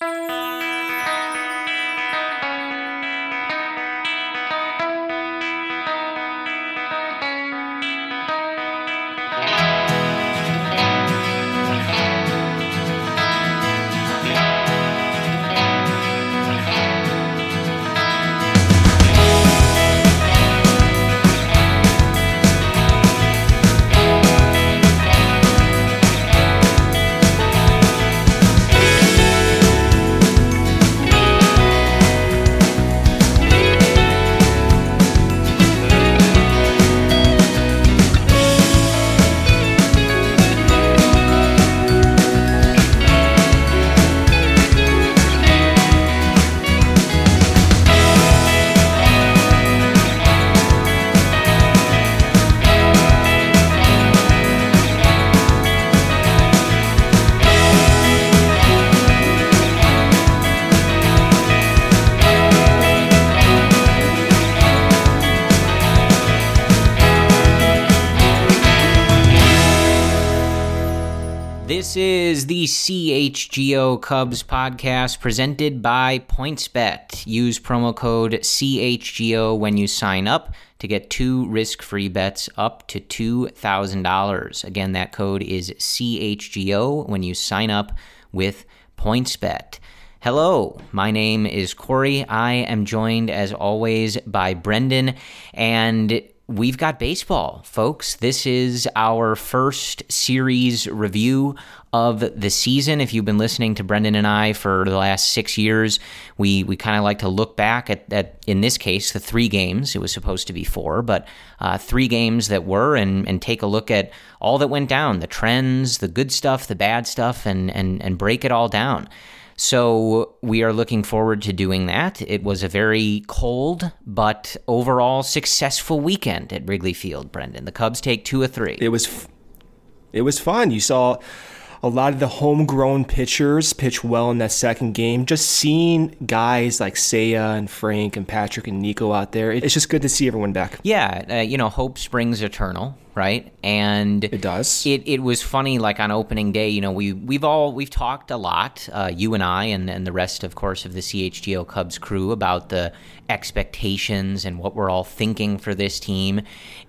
Bye. This is the CHGO Cubs podcast presented by PointsBet. Use promo code CHGO when you sign up to get two risk free bets up to $2,000. Again, that code is CHGO when you sign up with PointsBet. Hello, my name is Corey. I am joined as always by Brendan, and we've got baseball, folks. This is our first series review of the season. If you've been listening to Brendan and I for the last six years, we, we kind of like to look back at, at, in this case, the three games. It was supposed to be four, but uh, three games that were, and, and take a look at all that went down the trends, the good stuff, the bad stuff, and, and, and break it all down. So we are looking forward to doing that. It was a very cold but overall successful weekend at Wrigley Field, Brendan. The Cubs take two or three. It was, f- it was fun. You saw a lot of the homegrown pitchers pitch well in that second game. Just seeing guys like Seiya and Frank and Patrick and Nico out there, it's just good to see everyone back. Yeah, uh, you know, hope springs eternal, right? And it does. It, it was funny, like on opening day, you know, we we've all we've talked a lot, uh, you and I, and and the rest, of course, of the CHGO Cubs crew about the expectations and what we're all thinking for this team,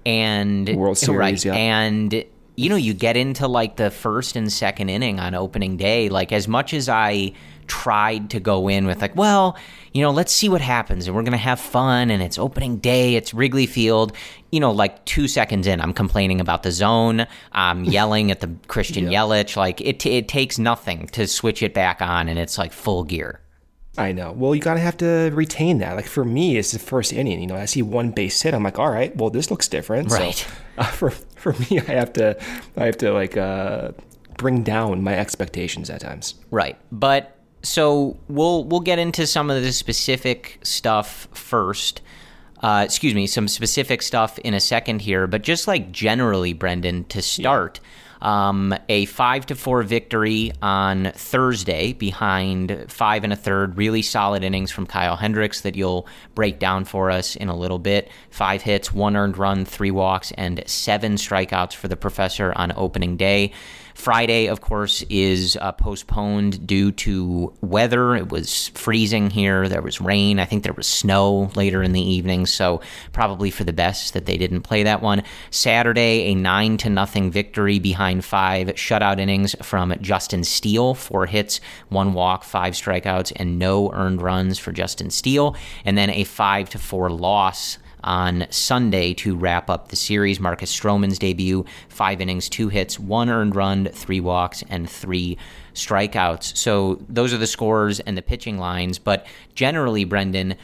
and World Series, right, yeah. and you know, you get into like the first and second inning on opening day, like as much as I tried to go in with like, well, you know, let's see what happens and we're going to have fun and it's opening day, it's Wrigley Field. You know, like 2 seconds in, I'm complaining about the zone, I'm yelling at the Christian Yeah. Yelich, like it it takes nothing to switch it back on and it's like full gear. I know. Well, you gotta have to retain that. Like for me, it's the first inning. You know, I see one base hit. I'm like, all right, well, this looks different. Right. So, uh, for for me, I have to, I have to like uh, bring down my expectations at times. Right. But so we'll we'll get into some of the specific stuff first. Uh, excuse me, some specific stuff in a second here, but just like generally, Brendan, to start, um, a five to four victory on Thursday behind five and a third, really solid innings from Kyle Hendricks that you'll break down for us in a little bit. Five hits, one earned run, three walks, and seven strikeouts for the professor on opening day. Friday, of course, is uh, postponed due to weather. It was freezing here. There was rain. I think there was snow later in the evening, so probably for the best that they didn't play that one. Saturday, a nine to nothing victory behind five shutout innings from Justin Steele. Four hits, one walk, five strikeouts, and no earned runs for Justin Steele. And then a five to four loss on Sunday to wrap up the series. Marcus Stroman's debut, five innings, two hits, one earned run, three walks, and three strikeouts. So those are the scores and the pitching lines. But generally, Brendan,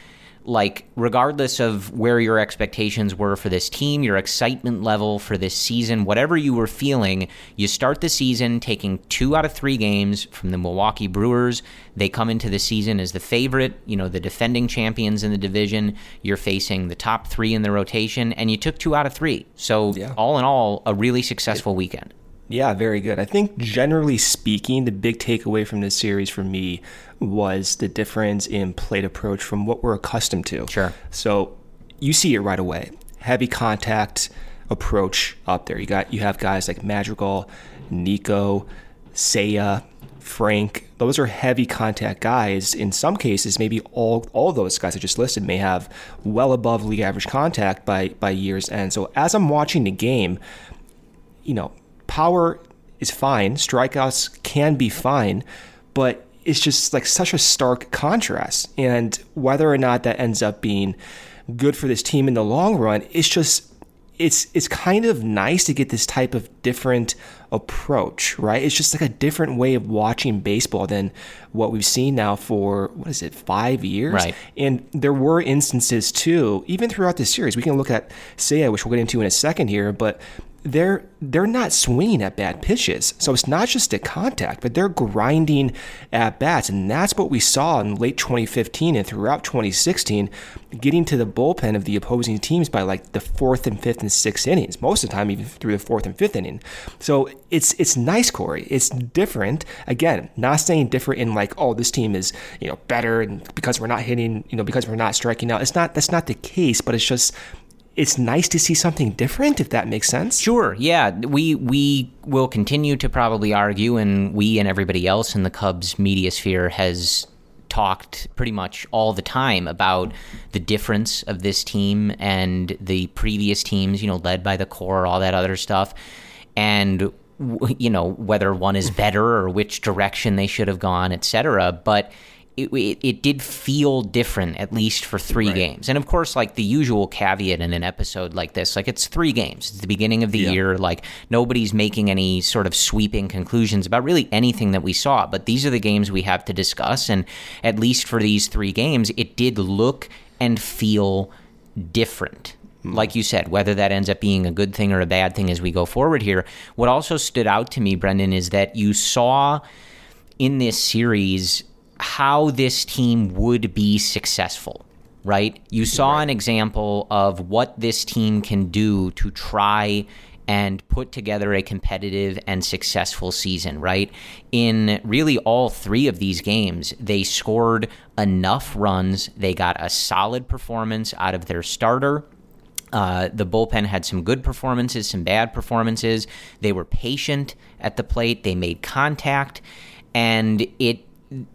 like regardless of where your expectations were for this team, your excitement level for this season, whatever you were feeling, you start the season taking two out of three games from the Milwaukee Brewers. They come into the season as the favorite, you know, the defending champions in the division. You're facing the top three in the rotation, and you took two out of three. So, Yeah. all in all, a really successful weekend. Yeah, very good. I think generally speaking, the big takeaway from this series for me was the difference in plate approach from what we're accustomed to. Sure. So you see it right away. Heavy contact approach up there. You got you have guys like Madrigal, Nico, Seiya, Frank. Those are heavy contact guys. In some cases, maybe all all those guys I just listed may have well above league average contact by by year's end. So as I'm watching the game, you know, power is fine, strikeouts can be fine, but it's just like such a stark contrast. And whether or not that ends up being good for this team in the long run, it's just it's it's kind of nice to get this type of different approach, right? It's just like a different way of watching baseball than what we've seen now for what is it, five years? Right. And there were instances too, even throughout this series. We can look at Seiya, which we'll get into in a second here, but they're they're not swinging at bad pitches. So it's not just the contact, but they're grinding at bats, and that's what we saw in late 2015 and throughout 2016, getting to the bullpen of the opposing teams by like the fourth and fifth and sixth innings. Most of the time, even through the fourth and fifth inning. So it's it's nice, Corey. It's different. Again, not saying different in like, oh, this team is you know better and because we're not hitting, you know, because we're not striking out. It's not that's not the case, but it's just it's nice to see something different, if that makes sense. Sure. Yeah, we we will continue to probably argue, and we and everybody else in the Cubs media sphere has talked pretty much all the time about the difference of this team and the previous teams. You know, led by the core, all that other stuff, and you know whether one is better or which direction they should have gone, etc. But it, it, it did feel different at least for three games. And of course like the usual caveat in an episode like this like it's three games. It's the beginning of the year. Like nobody's making any sort of sweeping conclusions about really anything that we saw. But these are the games we have to discuss. And at least for these three games it did look and feel different. Mm. Like you said, whether that ends up being a good thing or a bad thing as we go forward here. What also stood out to me, Brendan, is that you saw in this series how this team would be successful, right? You saw an example of what this team can do to try and put together a competitive and successful season, right? In really all three of these games, they scored enough runs. They got a solid performance out of their starter. Uh, the bullpen had some good performances, some bad performances. They were patient at the plate. They made contact, and it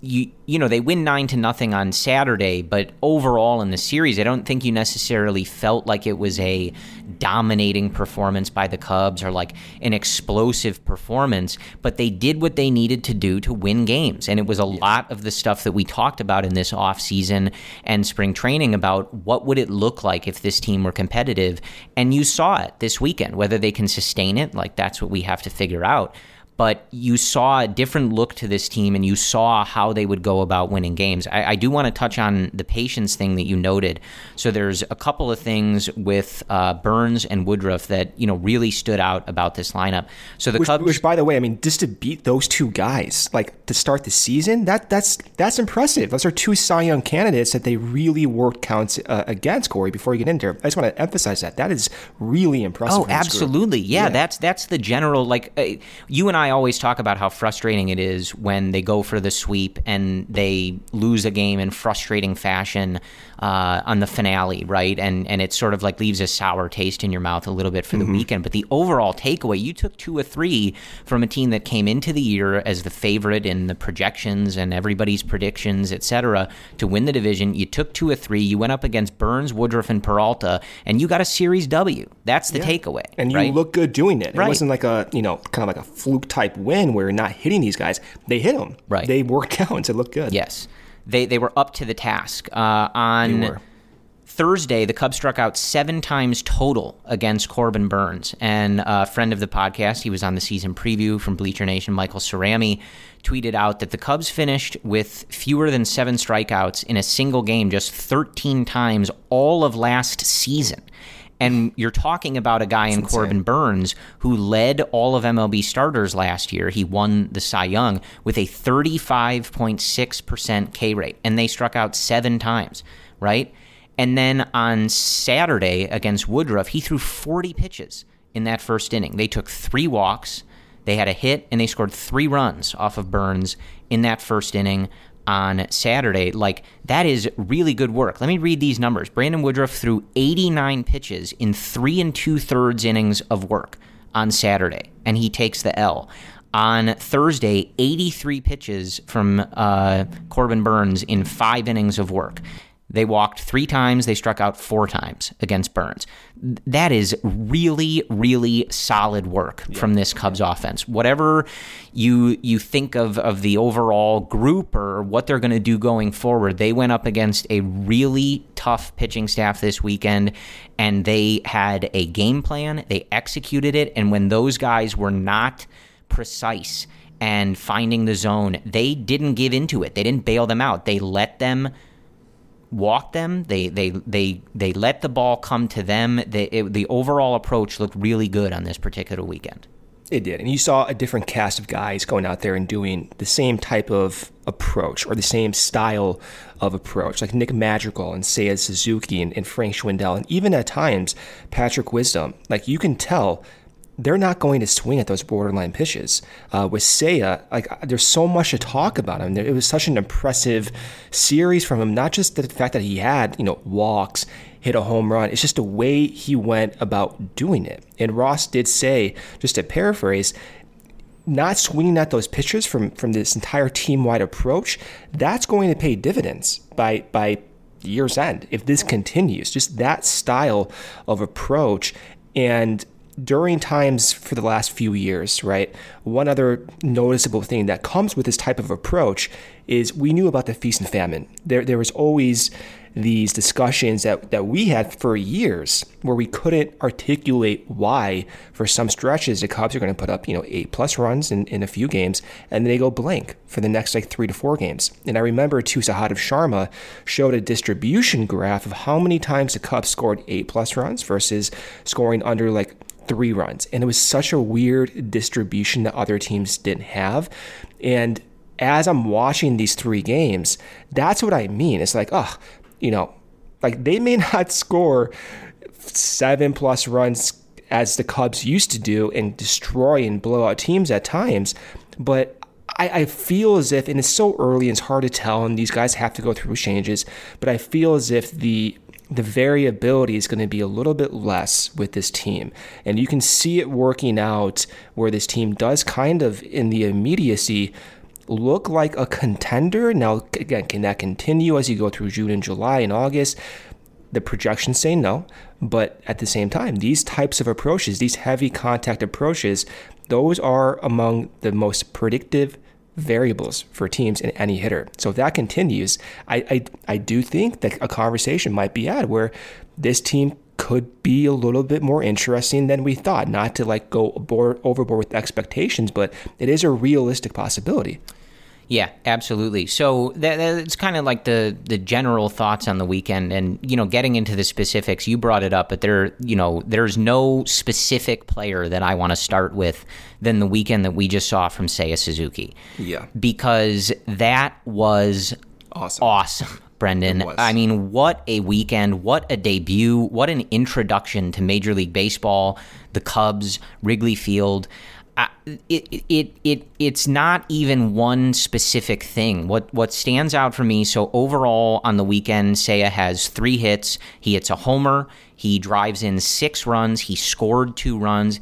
you you know they win nine to nothing on Saturday, but overall in the series, I don't think you necessarily felt like it was a dominating performance by the Cubs or like an explosive performance. But they did what they needed to do to win games, and it was a lot of the stuff that we talked about in this off season and spring training about what would it look like if this team were competitive, and you saw it this weekend. Whether they can sustain it, like that's what we have to figure out but you saw a different look to this team and you saw how they would go about winning games. I, I do want to touch on the patience thing that you noted. So there's a couple of things with uh, Burnes and Woodruff that you know really stood out about this lineup. So the Which, Cubs, which, by the way, I mean, just to beat those two guys, like to start the season, that that's that's impressive. Those are two Cy Young candidates that they really worked counts uh, against Corey. Before you get into, it. I just want to emphasize that that is really impressive. Oh, from this group. absolutely. Yeah, that's that's the general like uh, you and I always talk about how frustrating it is when they go for the sweep and they lose a game in frustrating fashion uh, on the finale, right? And and it sort of like leaves a sour taste in your mouth a little bit for the weekend. But the overall takeaway, you took two or three from a team that came into the year as the favorite in the projections and everybody's predictions, etc., to win the division. You took two or three. You went up against Burnes, Woodruff, and Peralta, and you got a series W. That's the takeaway. and you right? look good doing it. Right. It wasn't like a you know kind of like a fluke type win where you're not hitting these guys. They hit them. Right. They worked out and it looked good. Yes, they they were up to the task. Uh, on Thursday, the Cubs struck out seven times total against Corbin Burnes. And a friend of the podcast, he was on the season preview from Bleacher Nation, Michael Cerami, tweeted out that the Cubs finished with fewer than seven strikeouts in a single game just 13 times all of last season. And you're talking about a guy That's in insane. Corbin Burnes who led all of MLB starters last year. He won the Cy Young with a 35.6% K rate, and they struck out seven times, right? And then on Saturday against Woodruff, he threw 40 pitches in that first inning. They took three walks, they had a hit, and they scored three runs off of Burnes in that first inning on Saturday. Like, that is really good work. Let me read these numbers. Brandon Woodruff threw 89 pitches in three and two thirds innings of work on Saturday, and he takes the L. On Thursday, 83 pitches from uh, Corbin Burnes in five innings of work. They walked three times, they struck out four times against Burnes. That is really, really solid work yeah. from this Cubs offense. Whatever you you think of of the overall group or what they're going to do going forward, they went up against a really tough pitching staff this weekend and they had a game plan, they executed it, and when those guys were not precise and finding the zone, they didn't give into it. They didn't bail them out. They let them walked them. They they they they let the ball come to them. They, it, the overall approach looked really good on this particular weekend. It did, and you saw a different cast of guys going out there and doing the same type of approach or the same style of approach, like Nick Madrigal and Seiya Suzuki and, and Frank Schwindel, and even at times Patrick Wisdom. Like you can tell they're not going to swing at those borderline pitches. Uh, with Seiya, like there's so much to talk about him. It was such an impressive series from him. Not just the fact that he had you know walks, hit a home run. It's just the way he went about doing it. And Ross did say, just to paraphrase, not swinging at those pitches from from this entire team wide approach, that's going to pay dividends by by year's end if this continues. Just that style of approach and during times for the last few years, right? One other noticeable thing that comes with this type of approach is we knew about the feast and famine. There, there was always these discussions that, that we had for years where we couldn't articulate why for some stretches the Cubs are going to put up, you know, eight plus runs in, in a few games and they go blank for the next like three to four games. And I remember too Sahadev Sharma showed a distribution graph of how many times the Cubs scored eight plus runs versus scoring under like three runs. And it was such a weird distribution that other teams didn't have. And as I'm watching these three games, that's what I mean. It's like, oh, you know, like they may not score seven plus runs as the Cubs used to do and destroy and blow out teams at times, but I, I, feel as if, and it's so early and it's hard to tell, and these guys have to go through changes, but I feel as if the the variability is going to be a little bit less with this team. And you can see it working out where this team does kind of, in the immediacy, look like a contender. Now, again, can that continue as you go through June and July and August? The projections say no, but at the same time, these types of approaches, these heavy contact approaches, those are among the most predictive variables for teams in any hitter. So if that continues, I, I, I do think that a conversation might be had where this team could be a little bit more interesting than we thought. Not to like go aboard, overboard with expectations, but it is a realistic possibility. Yeah, absolutely. So that, that's kind of like the the general thoughts on the weekend, and you know, getting into the specifics. You brought it up, but there, you know, there's no specific player that I want to start with than the weekend that we just saw from Seiya Suzuki. Yeah, because that was awesome. Awesome. Brendan. I mean, what a weekend, what a debut, what an introduction to Major League Baseball, the Cubs, Wrigley Field it, it it it's not even one specific thing. What what stands out for me? So overall on the weekend, Seiya has three hits. He hits a homer. He drives in six runs. He scored two runs.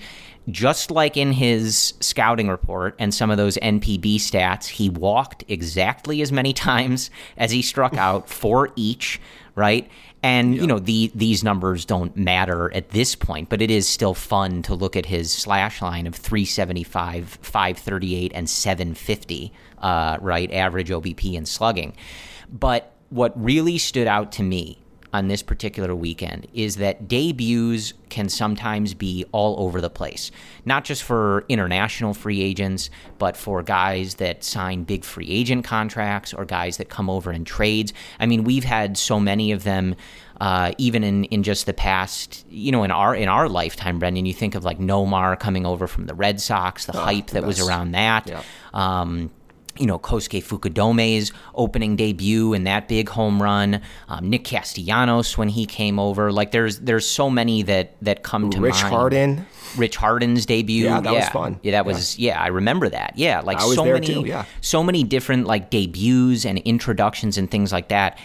Just like in his scouting report and some of those NPB stats, he walked exactly as many times as he struck out, for each, right? And you know the these numbers don't matter at this point, but it is still fun to look at his slash line of 375, 538, and 750, uh, right? Average OBP and slugging. But what really stood out to me on this particular weekend is that debuts can sometimes be all over the place. Not just for international free agents, but for guys that sign big free agent contracts or guys that come over in trades. I mean, we've had so many of them. Uh, even in, in just the past, you know, in our in our lifetime, Brendan, you think of like Nomar coming over from the Red Sox, the oh, hype that was around that. Yeah. Um, you know, Kosuke Fukudome's opening debut and that big home run, um, Nick Castellanos when he came over. Like there's there's so many that that come to Rich mind. Rich Harden. Rich Harden's debut. Yeah, that yeah. was fun. Yeah, that was yeah. yeah. I remember that. Yeah, like so many too, yeah. so many different like debuts and introductions and things like that.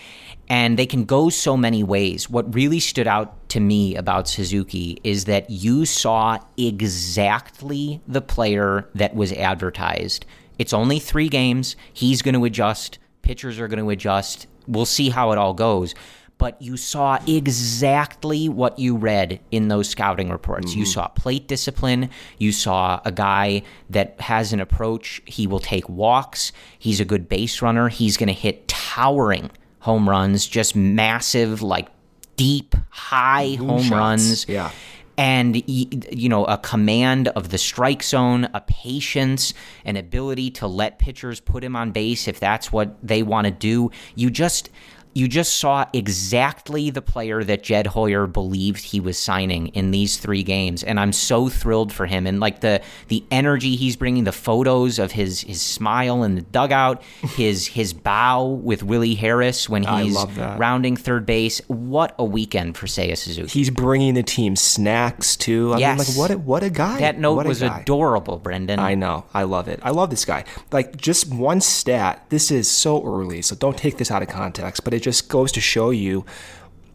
And they can go so many ways. What really stood out to me about Suzuki is that you saw exactly the player that was advertised it's only three games. He's going to adjust. Pitchers are going to adjust. We'll see how it all goes. But you saw exactly what you read in those scouting reports. Mm-hmm. You saw plate discipline. You saw a guy that has an approach. He will take walks. He's a good base runner. He's going to hit towering home runs, just massive, like deep, high home shots. runs. Yeah and you know a command of the strike zone, a patience, an ability to let pitchers put him on base if that's what they want to do. You just you just saw exactly the player that Jed Hoyer believed he was signing in these three games, and I'm so thrilled for him. And like the the energy he's bringing, the photos of his his smile in the dugout, his his bow with Willie Harris when he's rounding third base. What a weekend for Seiya Suzuki. He's bringing the team snacks too. I yes. mean, like what a, what a guy. That note what was adorable, Brendan. I know. I love it. I love this guy. Like just one stat. This is so early, so don't take this out of context, but it just goes to show you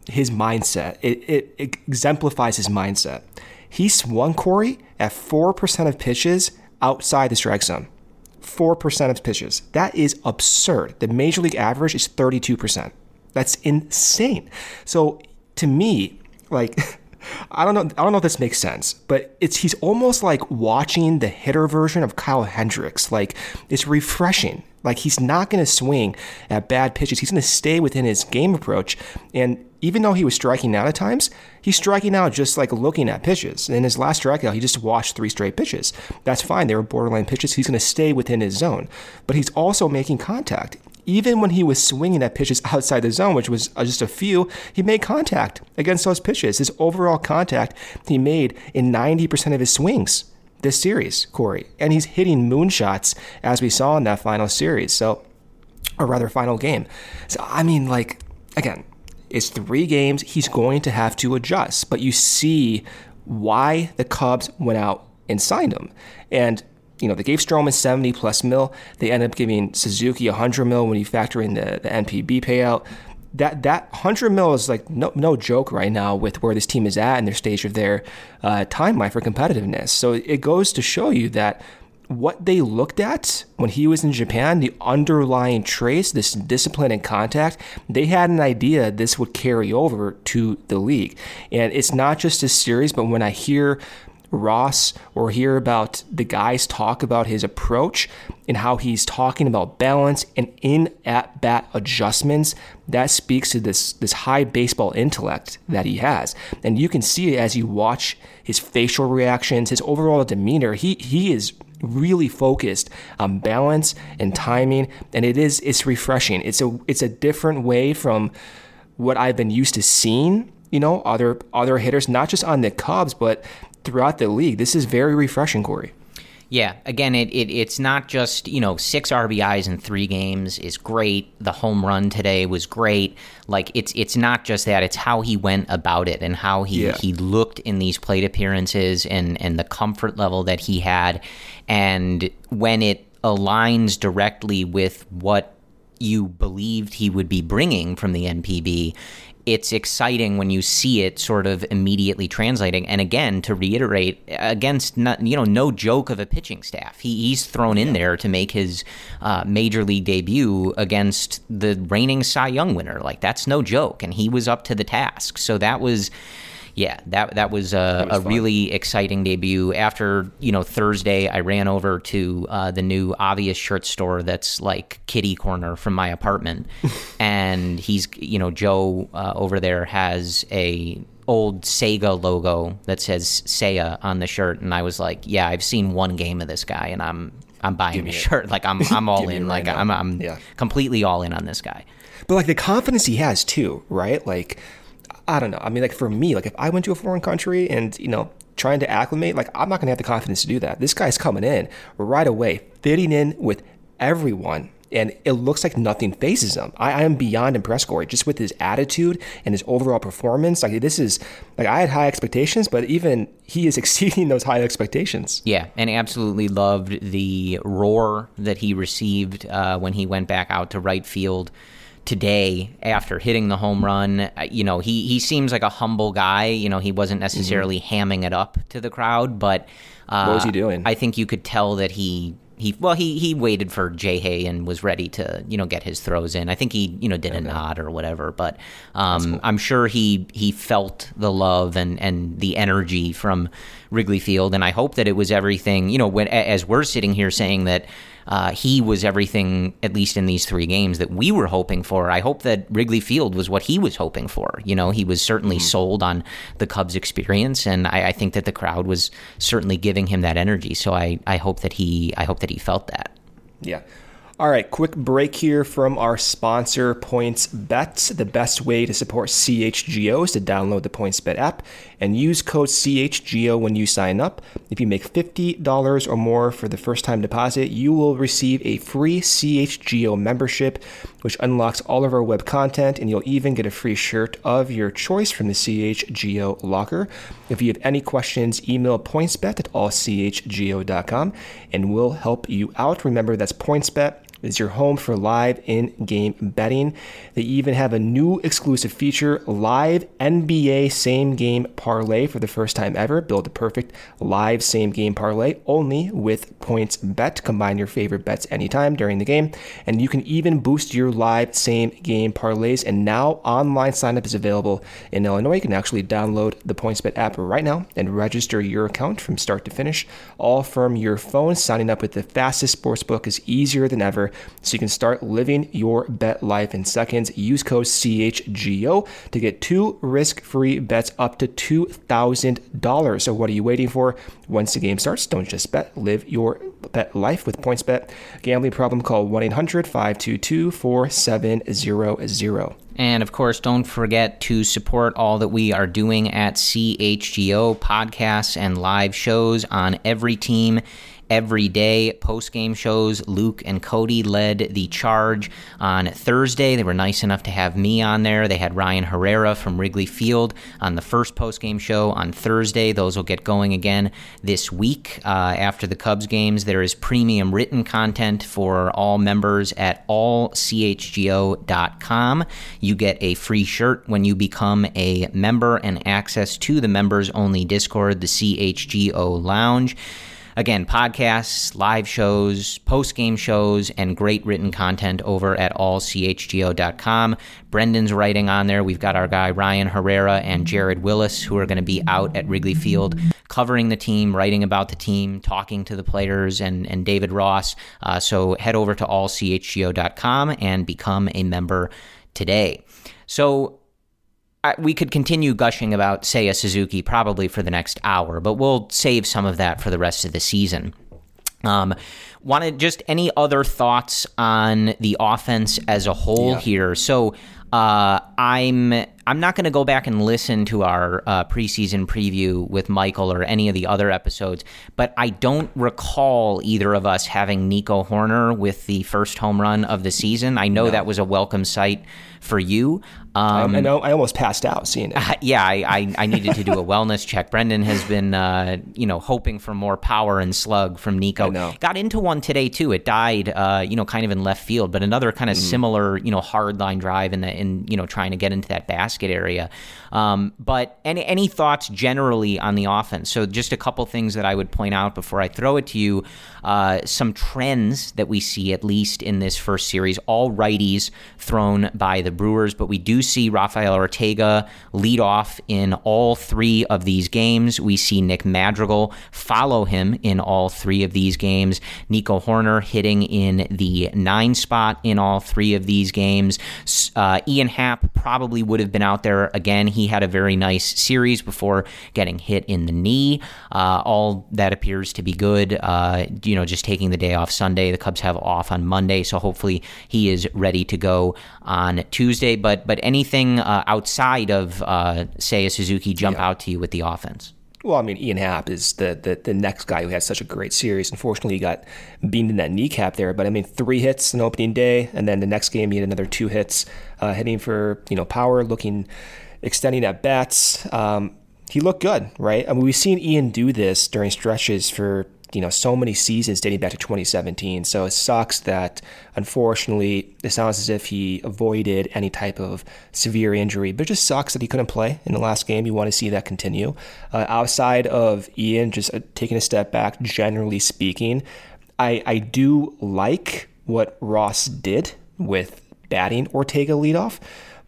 his mindset. It, it, exemplifies his mindset. He swung Corey at 4% of pitches outside the strike zone. 4% of pitches. That is absurd. The major league average is 32%. That's insane. So to me, like I don't know I don't know if this makes sense, but it's he's almost like watching the hitter version of Kyle Hendricks. Like it's refreshing. Like he's not going to swing at bad pitches. He's going to stay within his game approach. And even though he was striking out at times, he's striking out just like looking at pitches. In his last strikeout, he just watched three straight pitches. That's fine. They were borderline pitches. He's going to stay within his zone. But he's also making contact. Even when he was swinging at pitches outside the zone, which was uh, just a few, he made contact against those pitches. His overall contact he made in 90% of his swings this series, Corey. And he's hitting moonshots as we saw in that final series. So, or rather, final game. So, I mean, like, again, it's three games. He's going to have to adjust. But you see why the Cubs went out and signed him. And you know, they gave Stroman 70 plus mil. They ended up giving Suzuki 100 mil when you factor in the, the NPB payout that that hundred mil is like no no joke right now with where this team is at and their stage of their uh, timeline for competitiveness. So it goes to show you that what they looked at when he was in Japan, the underlying trace, this discipline and contact, they had an idea this would carry over to the league. And it's not just a series, but when I hear Ross or hear about the guys talk about his approach and how he's talking about balance and in at bat adjustments, that speaks to this this high baseball intellect that he has. And you can see it as you watch his facial reactions, his overall demeanor. He he is really focused on balance and timing and it is it's refreshing. It's a it's a different way from what I've been used to seeing you know, other other hitters, not just on the Cubs, but throughout the league. This is very refreshing, Corey. Yeah, again, it, it it's not just you know six RBIs in three games is great. The home run today was great. Like it's it's not just that; it's how he went about it and how he yeah. he looked in these plate appearances and and the comfort level that he had, and when it aligns directly with what you believed he would be bringing from the NPB, it's exciting when you see it sort of immediately translating. And again, to reiterate, against not, you know no joke of a pitching staff, he, he's thrown in there to make his uh, major league debut against the reigning Cy Young winner. Like that's no joke, and he was up to the task. So that was Yeah, that that was a, was a really exciting debut. After you know Thursday, I ran over to uh, the new Obvious shirt store that's like kitty corner from my apartment, and he's you know Joe uh, over there has a old Sega logo that says Seiya on the shirt, and I was like, yeah, I've seen one game of this guy, and I'm I'm buying it. shirt. Like I'm I'm all in. right like now. I'm I'm Yeah. completely all in on this guy. But like the confidence he has too, right? Like, I don't know. I mean, like for me, like if I went to a foreign country and you know trying to acclimate, like I'm not gonna have the confidence to do that. This guy's coming in right away, fitting in with everyone. And it looks like nothing fazes him. I, I am beyond impressed, Corey, just with his attitude and his overall performance. Like this is like I had high expectations, but even he is exceeding those high expectations. Yeah, and absolutely loved the roar that he received uh, when he went back out to right field today after hitting the home run. Uh, You know, he he seems like a humble guy. You know, he wasn't necessarily hamming it up to the crowd, but uh, What was he doing? I think you could tell that he. He, well, he, he waited for Jay Hay and was ready to you know get his throws in. I think he you know did a nod or whatever, but um, I'm sure he he felt the love and and the energy from Wrigley Field, and I hope that it was everything. You know, when as we're sitting here saying that uh, he was everything, at least in these three games, that we were hoping for. I hope that Wrigley Field was what he was hoping for. You know, he was certainly sold on the Cubs experience, and I, I think that the crowd was certainly giving him that energy. So I, I hope that he I hope that he felt that. Yeah. All right, quick break here from our sponsor, Points Bets. The best way to support CHGO is to download the PointsBet app and use code CHGO when you sign up. If you make $50 or more for the first time deposit, you will receive a free CHGO membership, which unlocks all of our web content, and you'll even get a free shirt of your choice from the CHGO locker. If you have any questions, email pointsbet at allchgo.com and we'll help you out. Remember, that's PointsBet is your home for live in-game betting. They even have a new exclusive feature, live NBA same-game parlay for the first time ever. Build a perfect live same-game parlay only with PointsBet. Combine your favorite bets anytime during the game, and you can even boost your live same-game parlays. And now online sign-up is available in Illinois. You can actually download the PointsBet app right now and register your account from start to finish, all from your phone. Signing up with the fastest sportsbook is easier than ever so you can start living your bet life in seconds. Use code CHGO to get two risk free bets up to $2,000. So, what are you waiting for? Once the game starts, don't just bet, live your bet life with PointsBet. Gambling problem, call 1 800 522 4700. And of course, don't forget to support all that we are doing at CHGO podcasts and live shows on every team. Every day, post game shows. Luke and Cody led the charge on Thursday. They were nice enough to have me on there. They had Ryan Herrera from Wrigley Field on the first post game show on Thursday. Those will get going again this week uh, after the Cubs games. There is premium written content for all members at allchgo.com. You get a free shirt when you become a member and access to the members only Discord, the CHGO Lounge. Again, podcasts, live shows, post game shows, and great written content over at allchgo.com. Brendan's writing on there. We've got our guy Ryan Herrera and Jared Willis who are going to be out at Wrigley Field covering the team, writing about the team, talking to the players, and, and David Ross. Uh, so head over to allchgo.com and become a member today. So I, we could continue gushing about Seiya Suzuki probably for the next hour, but we'll save some of that for the rest of the season. Um, wanted just any other thoughts on the offense as a whole Yeah. here? So uh, I'm I'm not going to go back and listen to our uh, preseason preview with Michael or any of the other episodes, but I don't recall either of us having Nico Hoerner with the first home run of the season. I know that was a welcome sight for you. Um, I know I almost passed out seeing it. yeah, I, I, I needed to do a wellness check. Brendan has been, uh, you know, hoping for more power and slug from Nico. I. Got into one today too. It died, uh, you know, kind of in left field, but another kind of similar, you know, hard line drive in the in you know trying to get into that basket area. Um, but any any thoughts generally on the offense? So just a couple things that I would point out before I throw it to you. Uh, some trends that we see at least in this first series. All righties thrown by the Brewers, but we do see Rafael Ortega lead off in all three of these games. We see Nick Madrigal follow him in all three of these games. Nico Hoerner hitting in the nine spot in all three of these games. Uh, Ian Happ probably would have been out there again. He had a very nice series before getting hit in the knee. Uh, all that appears to be good. Uh, you know, just taking the day off Sunday. The Cubs have off on Monday, so hopefully he is ready to go on Tuesday. But but anything uh, outside of uh, Seiya Suzuki jump yeah. out to you with the offense? Well, I mean, Ian Happ is the, the, the next guy who had such a great series. Unfortunately, he got beamed in that kneecap there. But I mean, three hits in opening day, and then the next game he had another two hits, uh, hitting for you know power, looking, extending at bats. Um, he looked good, right? I mean, we've seen Ian do this during stretches for you know so many seasons dating back to 2017. So it sucks that unfortunately it sounds as if he avoided any type of severe injury, but it just sucks that he couldn't play in the last game. You want to see that continue. Uh, outside of Ian, just uh, taking a step back, generally speaking, I I do like what Ross did with batting Ortega leadoff,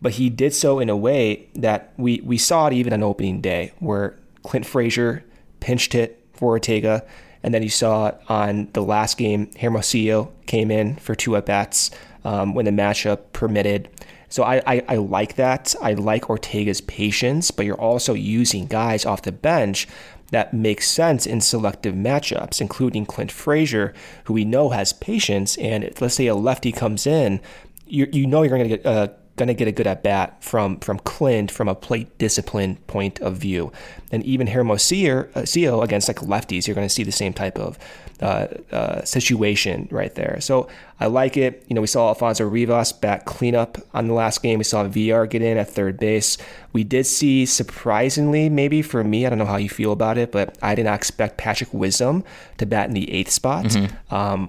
but he did so in a way that we we saw it even on opening day where Clint Frazier pinched hit for Ortega and then you saw on the last game, Hermosillo came in for two at bats um, when the matchup permitted. So I, I, I, like that. I like Ortega's patience, but you're also using guys off the bench that make sense in selective matchups, including Clint Frazier, who we know has patience. And let's say a lefty comes in, you, you know you're going to get uh, going to get a good at bat from from Clint from a plate discipline point of view. And even Hermosillo uh, against like lefties, you're going to see the same type of uh, uh, situation right there. So I like it. You know, we saw Alfonso Rivas back cleanup on the last game. We saw VR get in at third base. We did see, surprisingly, maybe for me, I don't know how you feel about it, but I did not expect Patrick Wisdom to bat in the eighth spot. Mm-hmm. Um,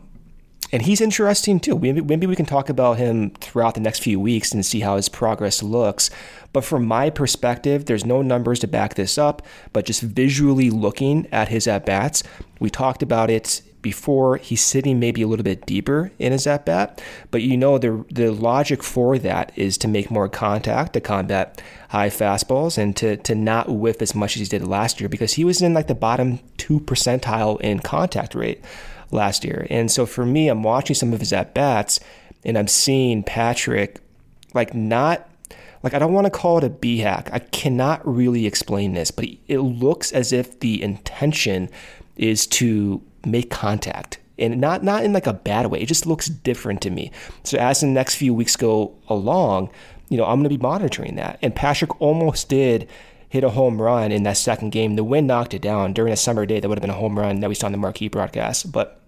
and he's interesting too. Maybe, maybe we can talk about him throughout the next few weeks and see how his progress looks. But from my perspective, there's no numbers to back this up, but just visually looking at his at bats, we talked about it before. He's sitting maybe a little bit deeper in his at bat, but you know the the logic for that is to make more contact to combat high fastballs and to to not whiff as much as he did last year because he was in like the bottom two percentile in contact rate last year. And so for me, I'm watching some of his at bats and I'm seeing Patrick like not like I don't want to call it a B hack. I cannot really explain this, but it looks as if the intention is to make contact and not not in like a bad way. It just looks different to me. So as the next few weeks go along, you know, I'm going to be monitoring that. And Patrick almost did hit a home run in that second game. The wind knocked it down during a summer day. That would have been a home run that we saw in the marquee broadcast. But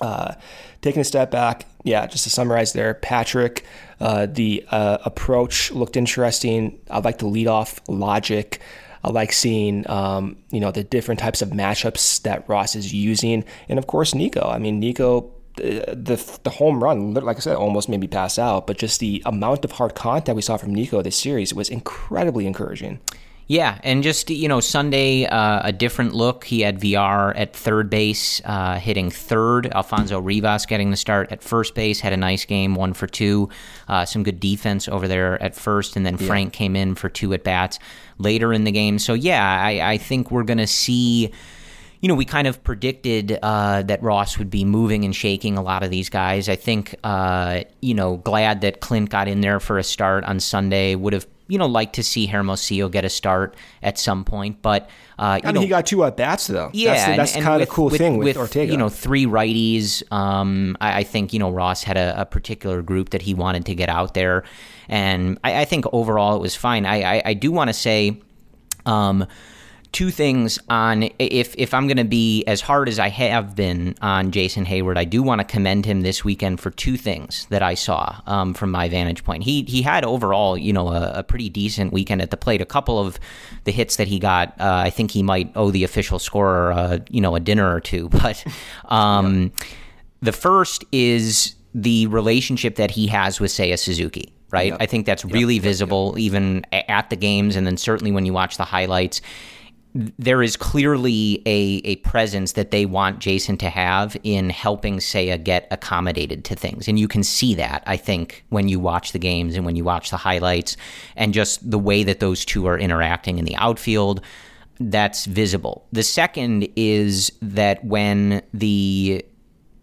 uh, taking a step back, yeah, just to summarize there, Patrick, uh, the uh, approach looked interesting. I like the leadoff logic. I like seeing, um, you know, the different types of matchups that Ross is using, and of course Nico. I mean, Nico the the home run, like I said, almost made me pass out. But just the amount of hard contact we saw from Nico this series was incredibly encouraging. Yeah, and just you know, Sunday uh, a different look. He had VR at third base, uh, hitting third. Alfonso Rivas getting the start at first base. Had a nice game, one for two. Uh, some good defense over there at first, and then Frank yeah. came in for two at bats later in the game. So yeah, I, I think we're gonna see you know, we kind of predicted uh, that Ross would be moving and shaking a lot of these guys. I think, uh, you know, glad that Clint got in there for a start on Sunday. Would have you know, like to see Hermosillo get a start at some point. But uh, I mean, know, he got two at bats though. Yeah, that's, the, that's and, kind of a cool with, thing with, with, Ortega. You know, three righties. Um, I, I, think you know Ross had a, a, particular group that he wanted to get out there, and I, I think overall it was fine. I I, I do want to say. Um, two things on if if I'm going to be as hard as I have been on Jason Heyward, I do want to commend him this weekend for two things that I saw um, from my vantage point. He he had overall, you know, a, a, pretty decent weekend at the plate. A couple of the hits that he got, uh, I think he might owe the official scorer, uh, you know, a dinner or two. But um, yeah. the first is the relationship that he has with Seiya Suzuki right? Yep. I think that's really yep. visible even at the games, and then certainly when you watch the highlights there is clearly a, a presence that they want Jason to have in helping Seiya get accommodated to things. And you can see that, I think, when you watch the games and when you watch the highlights and just the way that those two are interacting in the outfield. That's visible. The second is that when the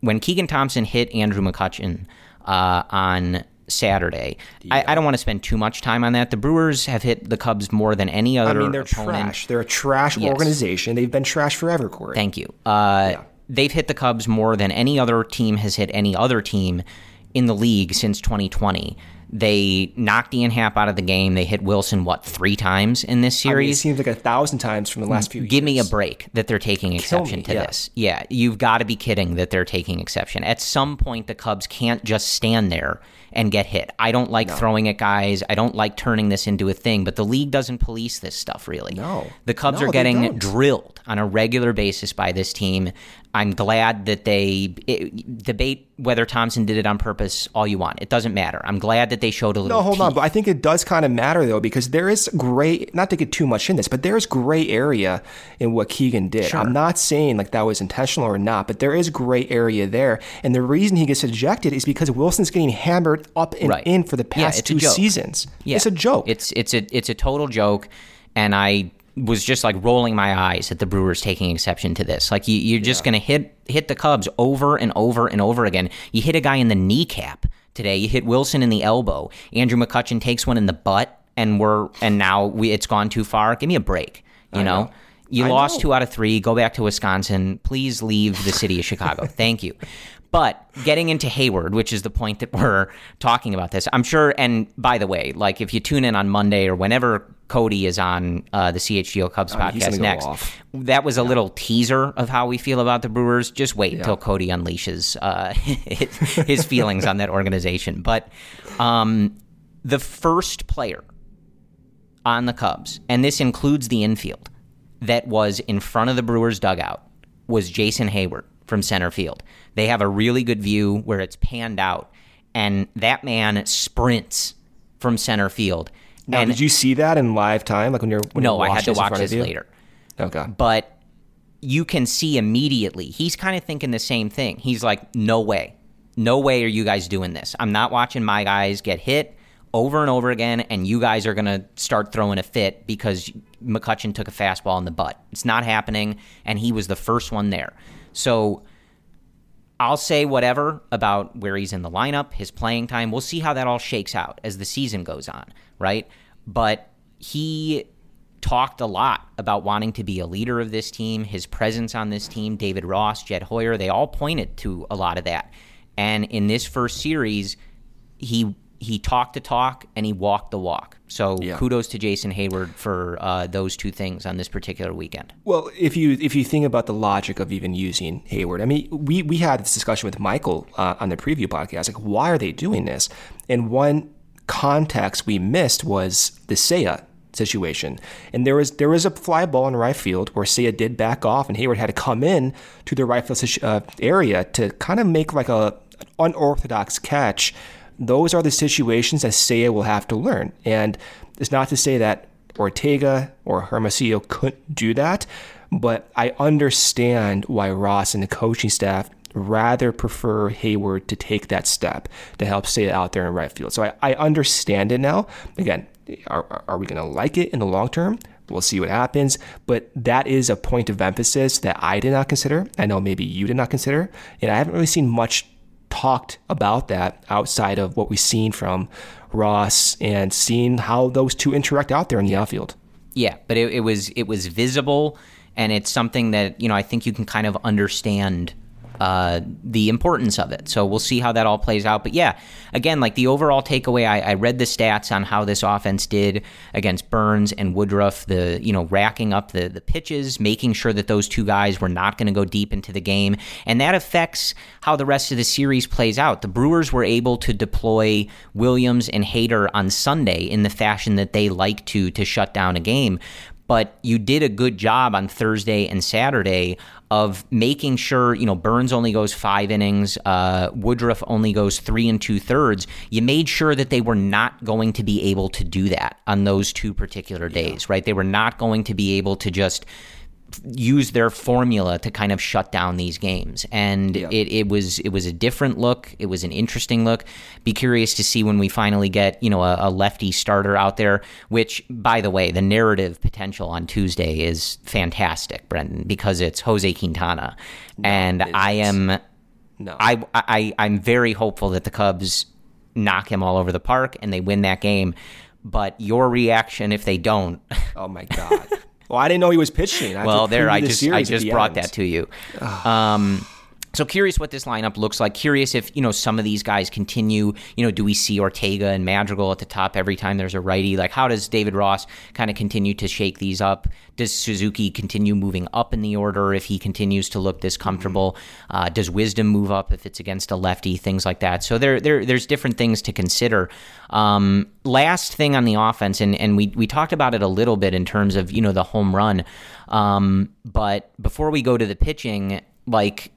when Keegan Thompson hit Andrew McCutchen uh, on Saturday. Yeah. I, I, don't want to spend too much time on that. The Brewers have hit the Cubs more than any other. I mean, they're opponent. trash. They're a trash yes. organization. They've been trash forever, Corey. Thank you. Uh, yeah. They've hit the Cubs more than any other team has hit any other team in the league since 2020. They knocked Ian Happ out of the game. They hit Willson what three times in this series? I mean, it seems like a thousand times from the last few. Give years. me a break that they're taking exception to yeah. this. Yeah, you've got to be kidding that they're taking exception. At some point, the Cubs can't just stand there and get hit. I don't like no. throwing at guys. I don't like turning this into a thing, but the league doesn't police this stuff really. No. The Cubs no, are getting drilled on a regular basis by this team. I'm glad that they it, debate whether Thompson did it on purpose all you want. It doesn't matter. I'm glad that they showed a little. No, hold teeth. on, but I think it does kind of matter though because there is gray. Not to get too much in this, but there is gray area in what Keegan did. Sure. I'm not saying like that was intentional or not, but there is gray area there, and the reason he gets ejected is because Willson's getting hammered up and right. in for the past yeah, two seasons. Yeah. It's a joke. It's it's a it's a total joke, and I was just like rolling my eyes at the Brewers taking exception to this. Like you, are just yeah. going to hit hit the Cubs over and over and over again. You hit a guy in the kneecap today. You hit Willson in the elbow. Andrew McCutchen takes one in the butt, and we're and now we it's gone too far. Give me a break. You know? know? You I lost know. two out of three. Go back to Wisconsin. Please leave the city of Chicago. Thank you. But getting into Heyward, which is the point that we're talking about this, I'm sure. And by the way, like if you tune in on Monday or whenever Cody is on uh, the CHGO Cubs oh, podcast next. That was a yeah. little teaser of how we feel about the Brewers. Just wait yeah. until Cody unleashes uh, his feelings on that organization. But um, the first player on the Cubs, and this includes the infield, that was in front of the Brewers dugout was Jason Heyward from center field. They have a really good view where it's panned out, and that man sprints from center field now, and did you see that in live time? Like when you're when no, you're I had to watch this later. Oh, okay, but you can see immediately he's kind of thinking the same thing. He's like, "No way, no way are you guys doing this. I'm not watching my guys get hit." Over and over again, and you guys are going to start throwing a fit because McCutchen took a fastball in the butt. It's not happening, and he was the first one there. So I'll say whatever about where he's in the lineup, his playing time. We'll see how that all shakes out as the season goes on right? But he talked a lot about wanting to be a leader of this team, his presence on this team, David Ross, Jed Hoyer, they all pointed to a lot of that. And in this first series, he he talked the talk and he walked the walk. So yeah. kudos to Jason Heyward for uh, those two things on this particular weekend. Well, if you if you think about the logic of even using Heyward, I mean, we we had this discussion with Michael uh, on the preview podcast. Like, why are they doing this? And one context we missed was the Seiya situation. And there was there was a fly ball in right field where Seiya did back off, and Heyward had to come in to the right field uh, area to kind of make like a unorthodox catch. Those are the situations that Seiya will have to learn. And it's not to say that Ortega or Hermosillo couldn't do that, but I understand why Ross and the coaching staff rather prefer Heyward to take that step to help stay out there in right field. So I, I understand it now. Again, are, are we going to like it in the long term? We'll see what happens. But that is a point of emphasis that I did not consider. I know maybe you did not consider. And I haven't really seen much talked about that outside of what we've seen from Ross and seeing how those two interact out there in the outfield. Yeah, but it, it was it was visible and it's something that, you know, I think you can kind of understand uh, the importance of it. So we'll see how that all plays out. But yeah, again, like the overall takeaway, I, I, read the stats on how this offense did against Burnes and Woodruff. The you know racking up the the pitches, making sure that those two guys were not going to go deep into the game, and that affects how the rest of the series plays out. The Brewers were able to deploy Williams and Hader on Sunday in the fashion that they like to to shut down a game. But you did a good job on Thursday and Saturday of making sure, you know, Burnes only goes five innings, uh, Woodruff only goes three and two thirds. You made sure that they were not going to be able to do that on those two particular days, yeah. right? They were not going to be able to just use their formula to kind of shut down these games. And it, it was it was a different look. It was an interesting look. Be curious to see when we finally get you know a, a lefty starter out there. Which, by the way, the narrative potential on Tuesday is fantastic, Brendan, because it's Jose Quintana, no, and I am. No. I, I I'm very hopeful that the Cubs knock him all over the park and they win that game. But your reaction if they don't? Oh my god. Well, I didn't know he was pitching. I well, there I just I just brought end. that to you. um, so curious what this lineup looks like. Curious if you know some of these guys continue. You know, do we see Ortega and Madrigal at the top every time there's a righty? Like, how does David Ross kind of continue to shake these up? Does Suzuki continue moving up in the order if he continues to look this comfortable? Mm-hmm. Uh, does Wisdom move up if it's against a lefty? Things like that. So there, there there's different things to consider. Um, last thing on the offense, and and we we talked about it a little bit in terms of you know the home run. Um, but before we go to the pitching, like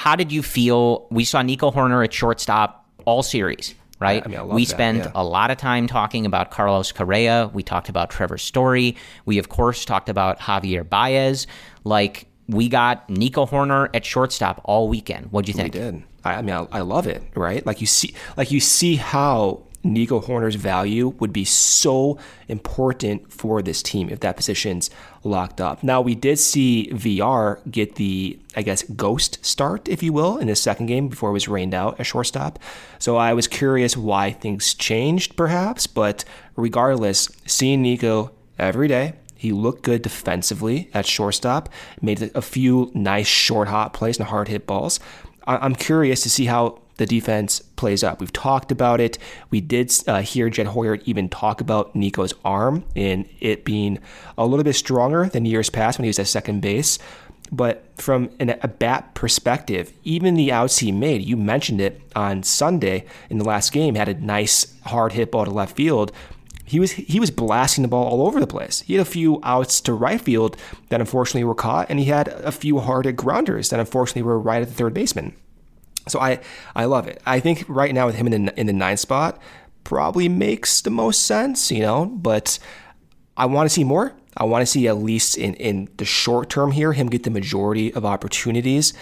how did you feel? We saw Nico Hoerner at shortstop all series, right? I mean, we that, spent yeah. a lot of time talking about Carlos Correa. We talked about Trevor Story. We, of course, talked about Javier Baez. Like, we got Nico Hoerner at shortstop all weekend. What'd you think? We did. I, I mean, I, I love it, right? Like you see, like you see how Nico Hoerner's value would be so important for this team if that position's locked up. Now, we did see VR get the, I guess, ghost start, if you will, in his second game before it was rained out at shortstop. So I was curious why things changed, perhaps. But regardless, seeing Nico every day, he looked good defensively at shortstop, made a few nice short hot plays and hard hit balls. I'm curious to see how the defense plays up. We've talked about it. We did uh, hear Jed Hoyer even talk about Nico's arm and it being a little bit stronger than years past when he was at second base. But from an, a bat perspective, even the outs he made, you mentioned it on Sunday in the last game, had a nice hard hit ball to left field. He was he was blasting the ball all over the place. He had a few outs to right field that unfortunately were caught, and he had a few hard grounders that unfortunately were right at the third baseman. So I I love it. I think right now with him in the in the ninth spot probably makes the most sense, you know. But I want to see more. I want to see at least in in the short term here him get the majority of opportunities.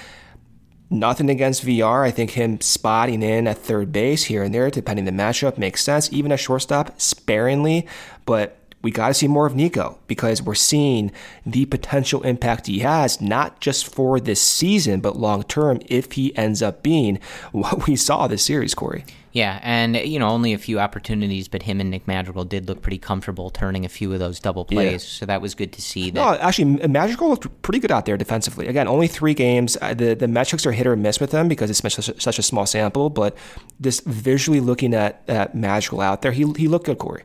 Nothing against VR. I think him spotting in at third base here and there, depending the matchup, makes sense. Even at shortstop, sparingly, but we got to see more of Nico because we're seeing the potential impact he has, not just for this season, but long term if he ends up being what we saw this series, Corey. Yeah, and you know, only a few opportunities, but him and Nick Madrigal did look pretty comfortable turning a few of those double plays. Yeah. So that was good to see. That- no, actually, Madrigal looked pretty good out there defensively. Again, only three games. Uh, the the metrics are hit or miss with him because it's such a, such a small sample. But just visually looking at, at Madrigal out there, he he looked good, Corey.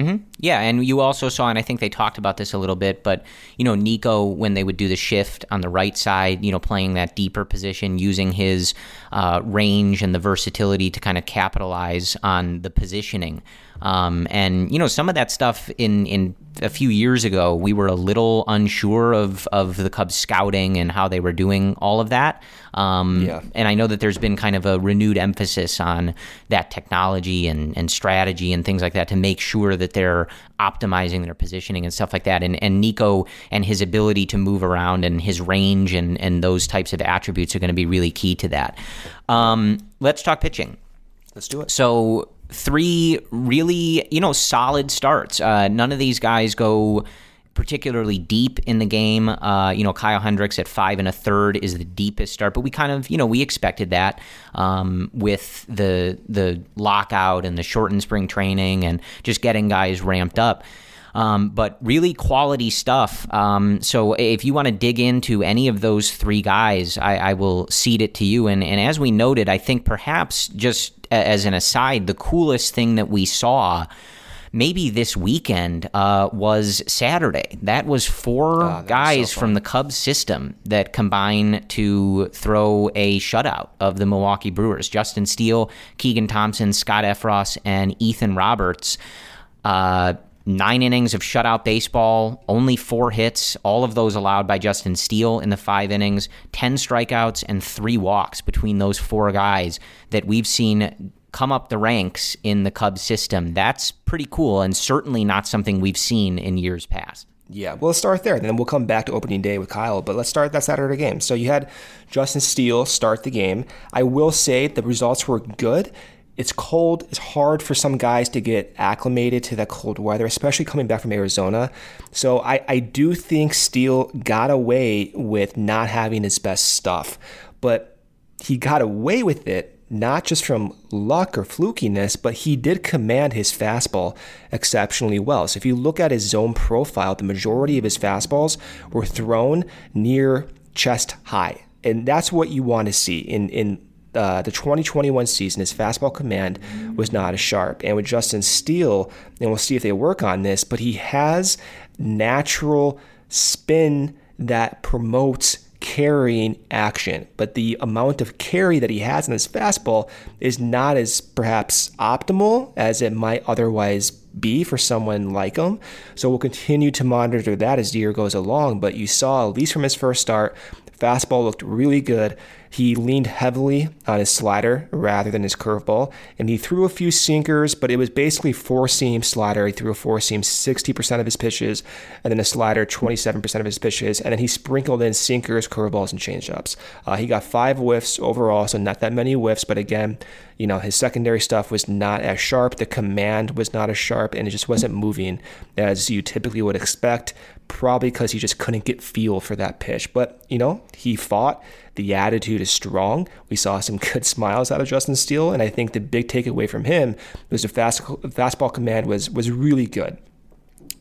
Mm-hmm. Yeah, and you also saw, and I think they talked about this a little bit, but you know, Nico when they would do the shift on the right side, you know, playing that deeper position, using his uh, range and the versatility to kind of capitalize on the positioning. Um, and you know, some of that stuff in in a few years ago, we were a little unsure of of the Cubs scouting and how they were doing all of that. Um, yeah. And I know that there's been kind of a renewed emphasis on that technology and, and strategy and things like that to make sure that they're optimizing their positioning and stuff like that. And and Nico and his ability to move around and his range and and those types of attributes are going to be really key to that. Um, let's talk pitching. Let's do it. So three really, you know, solid starts. Uh, none of these guys go particularly deep in the game. Uh, you know, Kyle Hendricks at five and a third is the deepest start, but we kind of, you know, we expected that um, with the the lockout and the shortened spring training and just getting guys ramped up. Um, but really quality stuff. Um, so if you want to dig into any of those three guys, I, I will cede it to you. And, and as we noted, I think perhaps just as an aside, the coolest thing that we saw maybe this weekend uh, was Saturday. That was four oh, guys so from the Cubs system that combine to throw a shutout of the Milwaukee Brewers. Justin Steele, Keegan Thompson, Scott Effross, and Ethan Roberts. Uh, nine innings of shutout baseball, only four hits, all of those allowed by Justin Steele in the five innings, 10 strikeouts, and three walks between those four guys that we've seen come up the ranks in the Cubs system. That's pretty cool and certainly not something we've seen in years past. Yeah, well, start there. Then we'll come back to opening day with Kyle. But let's start that Saturday game. So you had Justin Steele start the game. I will say the results were good. It's cold. It's hard for some guys to get acclimated to that cold weather, especially coming back from Arizona. So I, I do think Steele got away with not having his best stuff. But he got away with it not just from luck or flukiness, but he did command his fastball exceptionally well. So if you look at his zone profile, the majority of his fastballs were thrown near chest high. And that's what you want to see in, in uh, the 2021 season, his fastball command was not as sharp. And with Justin Steele, and we'll see if they work on this, but he has natural spin that promotes carrying action, but the amount of carry that he has in his fastball is not as perhaps optimal as it might otherwise be for someone like him. So we'll continue to monitor that as the year goes along. But you saw, at least from his first start, fastball looked really good. He leaned heavily on his slider rather than his curveball, and he threw a few sinkers, but it was basically four seam slider. He threw a four seam 60% of his pitches, and then a slider 27% of his pitches, and then he sprinkled in sinkers, curveballs, and changeups. Uh, he got five whiffs overall, so not that many whiffs, but again, you know, his secondary stuff was not as sharp. The command was not as sharp, and it just wasn't moving as you typically would expect probably because he just couldn't get feel for that pitch. But, you know, he fought. The attitude is strong. We saw some good smiles out of Justin Steele, and I think the big takeaway from him was the fast, fastball command was was really good.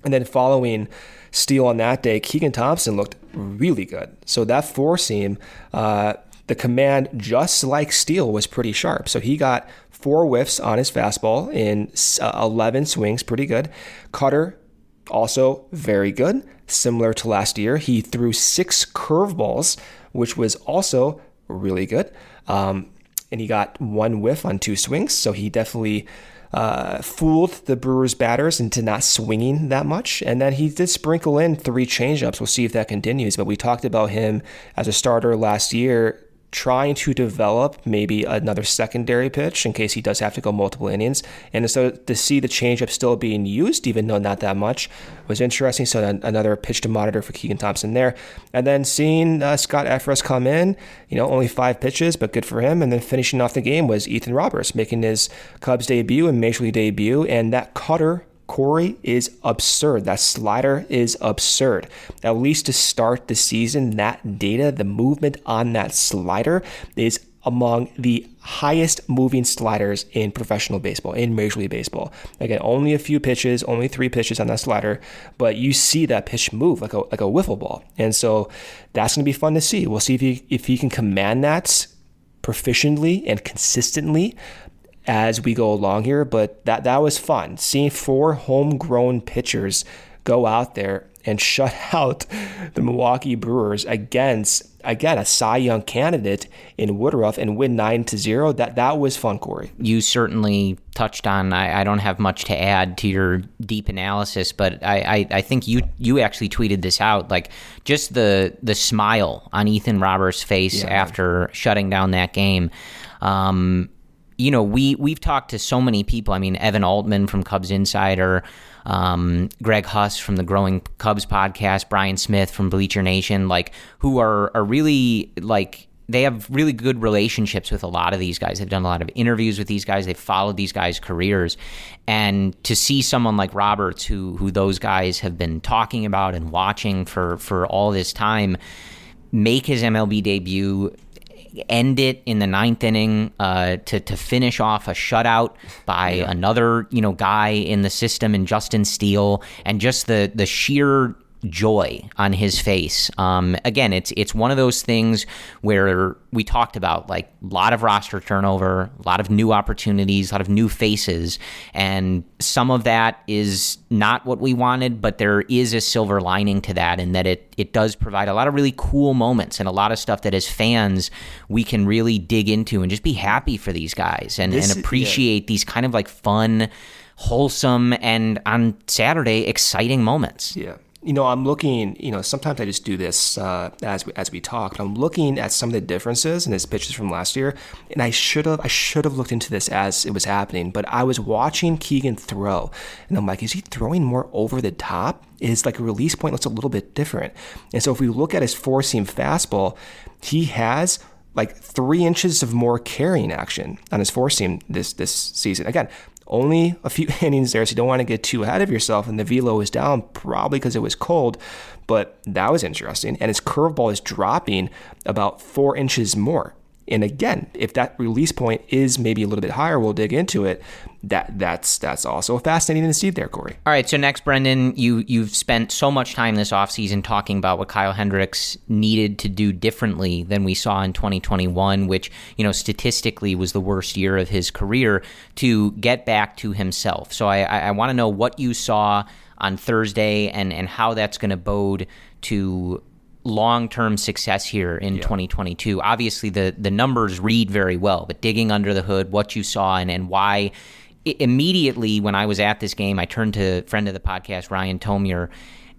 And then following Steele on that day, Keegan Thompson looked really good. So that four seam, uh, the command, just like Steele, was pretty sharp. So he got four whiffs on his fastball in uh, 11 swings, pretty good. Cutter, also very good. Similar to last year, he threw six curveballs, which was also really good. Um, and he got one whiff on two swings, so he definitely uh, fooled the Brewers batters into not swinging that much. And then he did sprinkle in three changeups. We'll see if that continues. But we talked about him as a starter last year trying to develop maybe another secondary pitch in case he does have to go multiple innings. And so to see the changeup still being used, even though not that much, was interesting. So another pitch to monitor for Keegan Thompson there. And then seeing uh, Scott Effross come in, you know, only five pitches, but good for him. And then finishing off the game was Ethan Roberts making his Cubs debut and Major League debut. And that cutter Corey is absurd. That slider is absurd. At least to start the season, that data, the movement on that slider is among the highest moving sliders in professional baseball, in Major League Baseball. Again, only a few pitches, only three pitches on that slider, but you see that pitch move like a like a wiffle ball, and so that's going to be fun to see. We'll see if he if he can command that proficiently and consistently as we go along here, but that that was fun. Seeing four homegrown pitchers go out there and shut out the Milwaukee Brewers against again a Cy Young candidate in Woodruff and win nine to zero. That that was fun, Corey. You certainly touched on. I, I don't have much to add to your deep analysis, but I, I, I, think you you actually tweeted this out. Like just the the smile on Ethan Roberts' face yeah. after shutting down that game. Um, you know, we we've talked to so many people. I mean, Evan Altman from Cubs Insider, um, Greg Huss from the Growing Cubs podcast, Brian Smith from Bleacher Nation, like who are are really like they have really good relationships with a lot of these guys. They've done a lot of interviews with these guys. They've followed these guys' careers, and to see someone like Roberts, who who those guys have been talking about and watching for for all this time, make his MLB debut end it in the ninth inning uh, to to finish off a shutout by yeah. another you know guy in the system in Justin Steele, and just the the sheer joy on his face. Um, again, it's it's one of those things where we talked about like a lot of roster turnover, a lot of new opportunities, a lot of new faces, and some of that is not what we wanted, but there is a silver lining to that, in that it it does provide a lot of really cool moments and a lot of stuff that as fans we can really dig into and just be happy for these guys and, and appreciate yeah. these kind of like fun wholesome and on Saturday exciting moments. Yeah. You know, I'm looking. You know, sometimes I just do this uh, as we, as we talk. But I'm looking at some of the differences in his pitches from last year, and I should have I should have looked into this as it was happening. But I was watching Keegan throw, and I'm like, is he throwing more over the top? Is like a release point looks a little bit different. And so if we look at his four seam fastball, he has like three inches of more carrying action on his four seam this this season. Again, only a few innings there, so you don't want to get too ahead of yourself. And the velo is down probably because it was cold, but that was interesting. And his curveball is dropping about four inches more. And again, if that release point is maybe a little bit higher, we'll dig into it. That that's that's also fascinating to see there, Corey. All right, so next, Brendan, you you've spent so much time this offseason talking about what Kyle Hendricks needed to do differently than we saw in 2021, which you know statistically was the worst year of his career to get back to himself. So I, I, I want to know what you saw on Thursday and and how that's going to bode to long-term success here in yeah. 2022 obviously the the numbers read very well but digging under the hood what you saw and, and why immediately when i was at this game i turned to friend of the podcast ryan tomier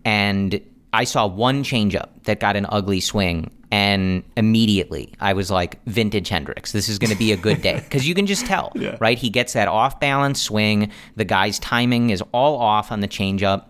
and i saw one changeup that got an ugly swing and immediately I was like, vintage Hendricks. This is going to be a good day because you can just tell, yeah. right? He gets that off balance swing. The guy's timing is all off on the changeup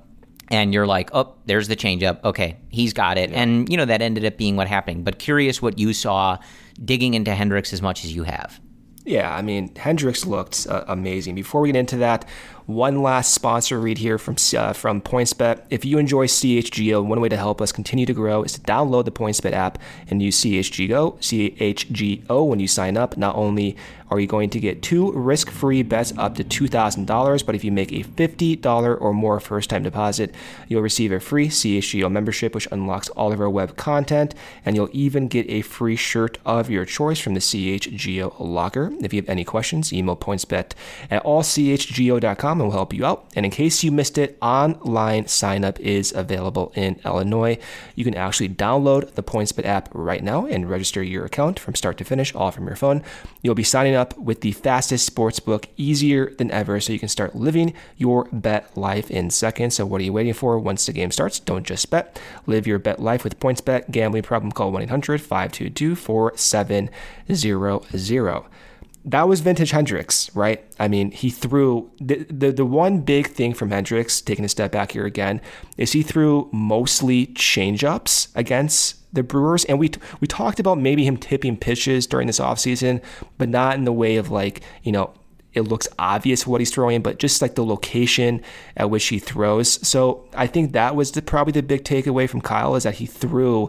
and you're like, oh, there's the changeup. Okay, he's got it. Yeah. And, you know, that ended up being what happened. But curious what you saw digging into Hendricks as much as you have. Yeah, I mean, Hendricks looked uh, amazing. Before we get into that, one last sponsor read here from uh, from PointsBet. If you enjoy CHGO, one way to help us continue to grow is to download the PointsBet app and use CHGO, CHGO when you sign up. Not only are you going to get two risk free bets up to $2,000. But if you make a $50 or more first time deposit, you'll receive a free CHGO membership, which unlocks all of our web content. And you'll even get a free shirt of your choice from the CHGO locker. If you have any questions, email pointsbet at allchgo.com and we'll help you out. And in case you missed it, online sign up is available in Illinois. You can actually download the PointsBet app right now and register your account from start to finish, all from your phone. You'll be signing up with the fastest sports book easier than ever so you can start living your bet life in seconds. So, what are you waiting for? Once the game starts, don't just bet. Live your bet life with PointsBet. Gambling problem, call 1 800 522 4700 that was vintage Hendricks, right? I mean, he threw the, the the one big thing from Hendricks, taking a step back here again, is he threw mostly changeups against the Brewers, and we we talked about maybe him tipping pitches during this offseason, but not in the way of like you know it looks obvious what he's throwing, but just like the location at which he throws. So I think that was the, probably the big takeaway from Kyle is that he threw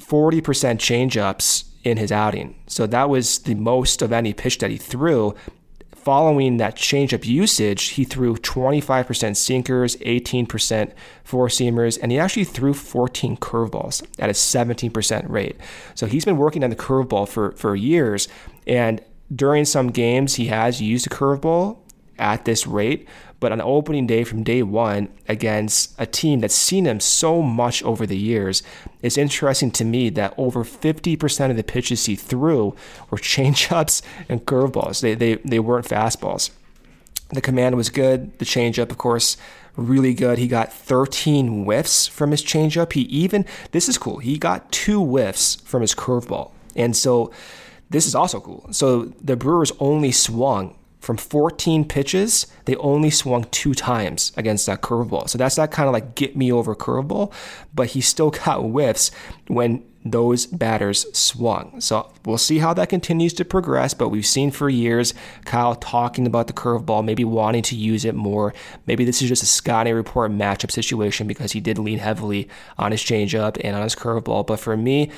40% changeups in his outing. So that was the most of any pitch that he threw following that changeup usage, he threw 25% sinkers, 18% four seamers, and he actually threw 14 curveballs at a 17% rate. So he's been working on the curveball for, for years. And during some games, he has used a curveball at this rate. But on opening day from day one against a team that's seen him so much over the years, it's interesting to me that over 50% of the pitches he threw were changeups and curveballs. They, they, they weren't fastballs. The command was good. The changeup, of course, really good. He got 13 whiffs from his changeup. He even, this is cool, he got two whiffs from his curveball. And so this is also cool. So the Brewers only swung from 14 pitches, they only swung two times against that curveball. So that's that kind of like get me over curveball, but he still got whiffs when those batters swung. So we'll see how that continues to progress, but we've seen for years Kyle talking about the curveball, maybe wanting to use it more. Maybe this is just a Scotty report matchup situation because he did lean heavily on his changeup and on his curveball. But for me,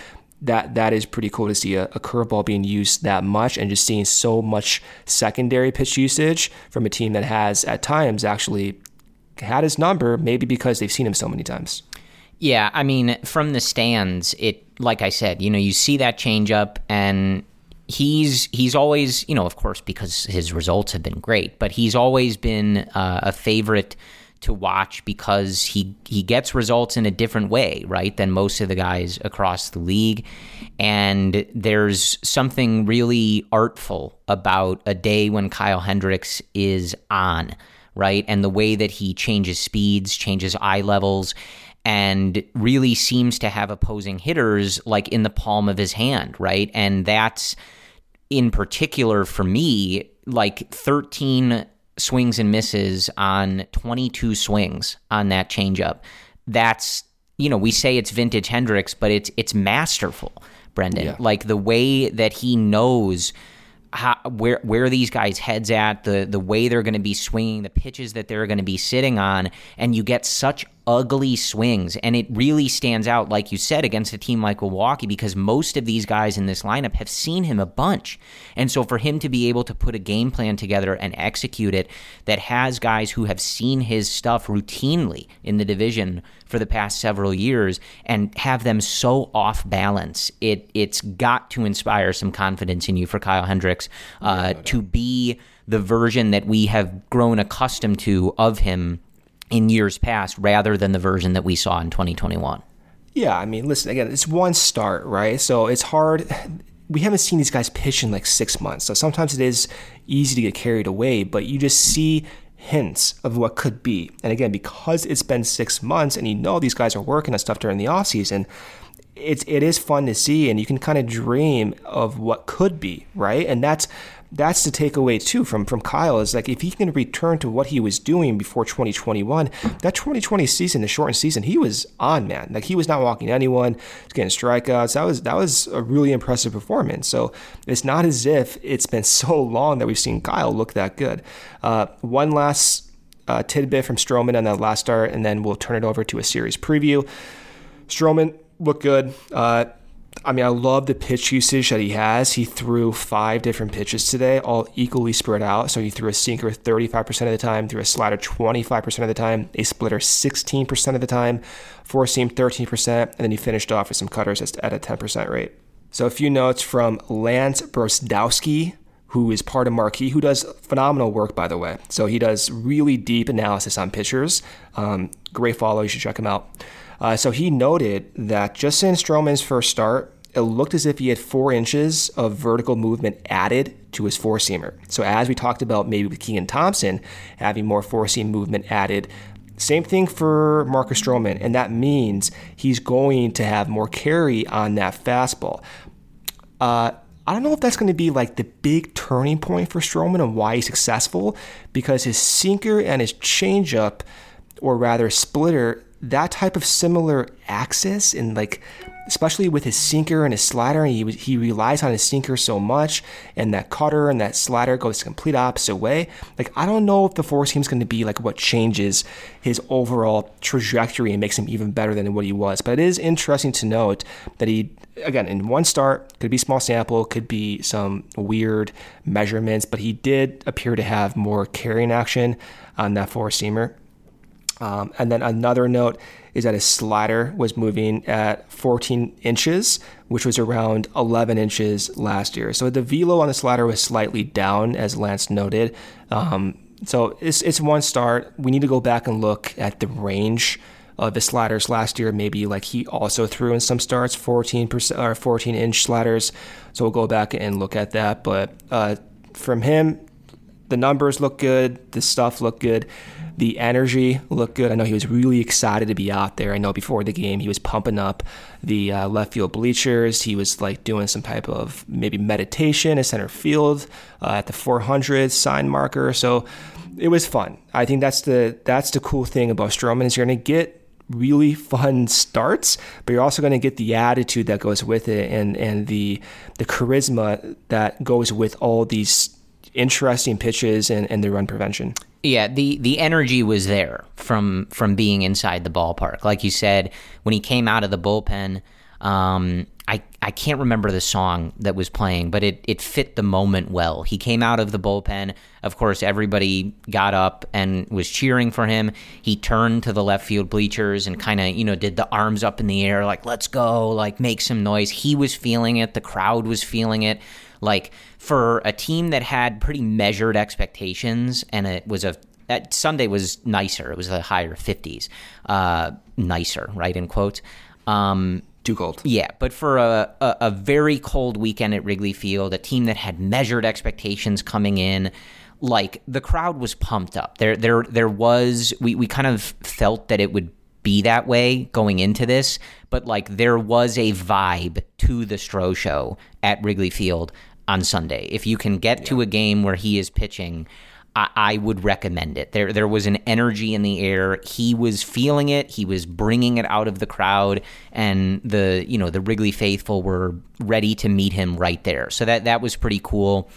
that that is pretty cool to see a, a curveball being used that much and just seeing so much secondary pitch usage from a team that has at times actually had his number, maybe because they've seen him so many times. Yeah, I mean, from the stands, it like I said, you know, you see that change up and he's he's always, you know, of course because his results have been great, but he's always been uh, a favorite to watch because he he gets results in a different way, right, than most of the guys across the league. And there's something really artful about a day when Kyle Hendricks is on, right? And the way that he changes speeds, changes eye levels, and really seems to have opposing hitters like in the palm of his hand, right? And that's in particular for me, like 13 swings and misses on 22 swings on that changeup. That's you know, we say it's vintage Hendricks, but it's it's masterful, Brendan. Yeah. Like the way that he knows how, where where these guys' heads at, the the way they're going to be swinging, the pitches that they're going to be sitting on, and you get such ugly swings. And it really stands out, like you said, against a team like Milwaukee, because most of these guys in this lineup have seen him a bunch. And so for him to be able to put a game plan together and execute it that has guys who have seen his stuff routinely in the division for the past several years and have them so off balance, it it's got to inspire some confidence in you for Kyle Hendricks uh, to be the version that we have grown accustomed to of him in years past rather than the version that we saw in 2021. Yeah, I mean, listen, again, it's one start, right? So it's hard. We haven't seen these guys pitch in like six months. So sometimes it is easy to get carried away, but you just see hints of what could be. And again, because it's been six months and you know these guys are working on stuff during the off season, it's it is fun to see and you can kind of dream of what could be, right? And that's that's the takeaway too from from Kyle is like if he can return to what he was doing before 2021, that 2020 season, the shortened season, he was on man. Like he was not walking anyone, getting strikeouts. That was that was a really impressive performance. So it's not as if it's been so long that we've seen Kyle look that good. Uh, one last uh, tidbit from Stroman on that last start, and then we'll turn it over to a series preview. Stroman looked good. Uh, I mean, I love the pitch usage that he has. He threw five different pitches today, all equally spread out. So he threw a sinker 35% of the time, threw a slider 25% of the time, a splitter 16% of the time, four seam 13%, and then he finished off with some cutters at a 10% rate. So a few notes from Lance Brozdowski, who is part of Marquee, who does phenomenal work, by the way. So he does really deep analysis on pitchers. Um, great follow. You should check him out. Uh, so he noted that just in Stroman's first start, it looked as if he had four inches of vertical movement added to his four seamer. So as we talked about, maybe with Keegan Thompson having more four seam movement added. Same thing for Marcus Stroman, and that means he's going to have more carry on that fastball. Uh, I don't know if that's going to be like the big turning point for Stroman and why he's successful because his sinker and his changeup, or rather splitter, that type of similar axis and like especially with his sinker and his slider he he relies on his sinker so much and that cutter and that slider goes the complete opposite way. Like I don't know if the four seam is going to be like what changes his overall trajectory and makes him even better than what he was. But it is interesting to note that he again in one start could be small sample could be some weird measurements but he did appear to have more carrying action on that four seamer um, and then another note is that his slider was moving at 14 inches, which was around 11 inches last year. So the velo on the slider was slightly down, as Lance noted. Um, so it's, it's one start. We need to go back and look at the range of his sliders last year. Maybe like he also threw in some starts, 14 percent or 14 inch sliders. So we'll go back and look at that. But uh, from him, the numbers look good. The stuff looked good. The energy looked good. I know he was really excited to be out there. I know before the game he was pumping up the uh, left field bleachers. He was like doing some type of maybe meditation in center field uh, at the 400 sign marker. So it was fun. I think that's the that's the cool thing about Stroman is you're going to get really fun starts, but you're also going to get the attitude that goes with it and and the the charisma that goes with all these interesting pitches and, and the run prevention. Yeah, the the energy was there from from being inside the ballpark. Like you said, when he came out of the bullpen, um, I I can't remember the song that was playing, but it it fit the moment well. He came out of the bullpen. Of course, everybody got up and was cheering for him. He turned to the left field bleachers and kind of you know did the arms up in the air like let's go, like make some noise. He was feeling it. The crowd was feeling it. Like for a team that had pretty measured expectations, and it was a Sunday was nicer. It was a higher fifties, uh, nicer, right in quotes. Um, too cold. Yeah, but for a, a, a, very cold weekend at Wrigley Field, a team that had measured expectations coming in, like the crowd was pumped up. There there there was we we kind of felt that it would be that way going into this, but like there was a vibe to the Stro show at Wrigley Field on Sunday. If you can get yeah. to a game where he is pitching, I, I, would recommend it. There there was an energy in the air. He was feeling it. He was bringing it out of the crowd, and the you know the Wrigley faithful were ready to meet him right there. So that that was pretty cool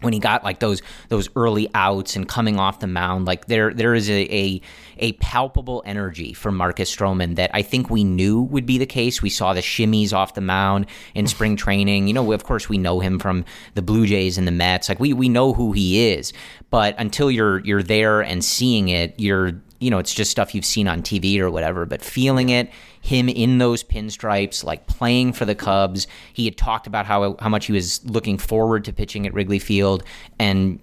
when he got like those those early outs and coming off the mound, like there there is a, a, a palpable energy from Marcus Stroman that I think we knew would be the case. We saw the shimmies off the mound in mm-hmm. spring training. You know, of course, we know him from the Blue Jays and the Mets. Like we we know who he is, but until you're you're there and seeing it, you're you know, it's just stuff you've seen on TV or whatever, but feeling it, him in those pinstripes, like playing for the Cubs. He had talked about how how much he was looking forward to pitching at Wrigley Field, and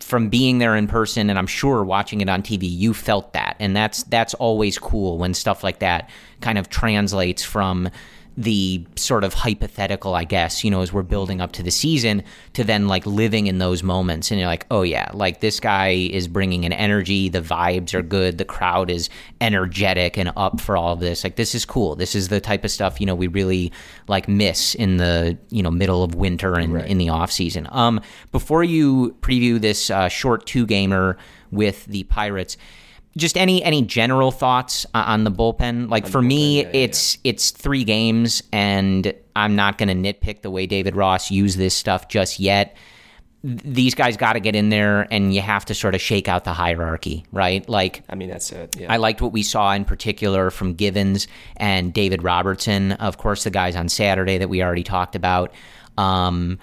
from being there in person, and I'm sure watching it on TV, you felt that, and that's that's always cool when stuff like that kind of translates from the sort of hypothetical, I guess, you know, as we're building up to the season to then like living in those moments. And you're like, oh, yeah, like this guy is bringing an energy. The vibes are good. The crowd is energetic and up for all of this. Like, this is cool. This is the type of stuff, you know, we really like miss in the, you know, middle of winter and right. in the off season. Um, before you preview this uh, short two gamer with the Pirates, just any any general thoughts on the bullpen like for me yeah, it's yeah. it's three games and i'm not going to nitpick the way david ross used this stuff just yet these guys got to get in there and you have to sort of shake out the hierarchy right like i mean that's it yeah. i liked what we saw in particular from givens and david robertson of course the guys on saturday that we already talked about um,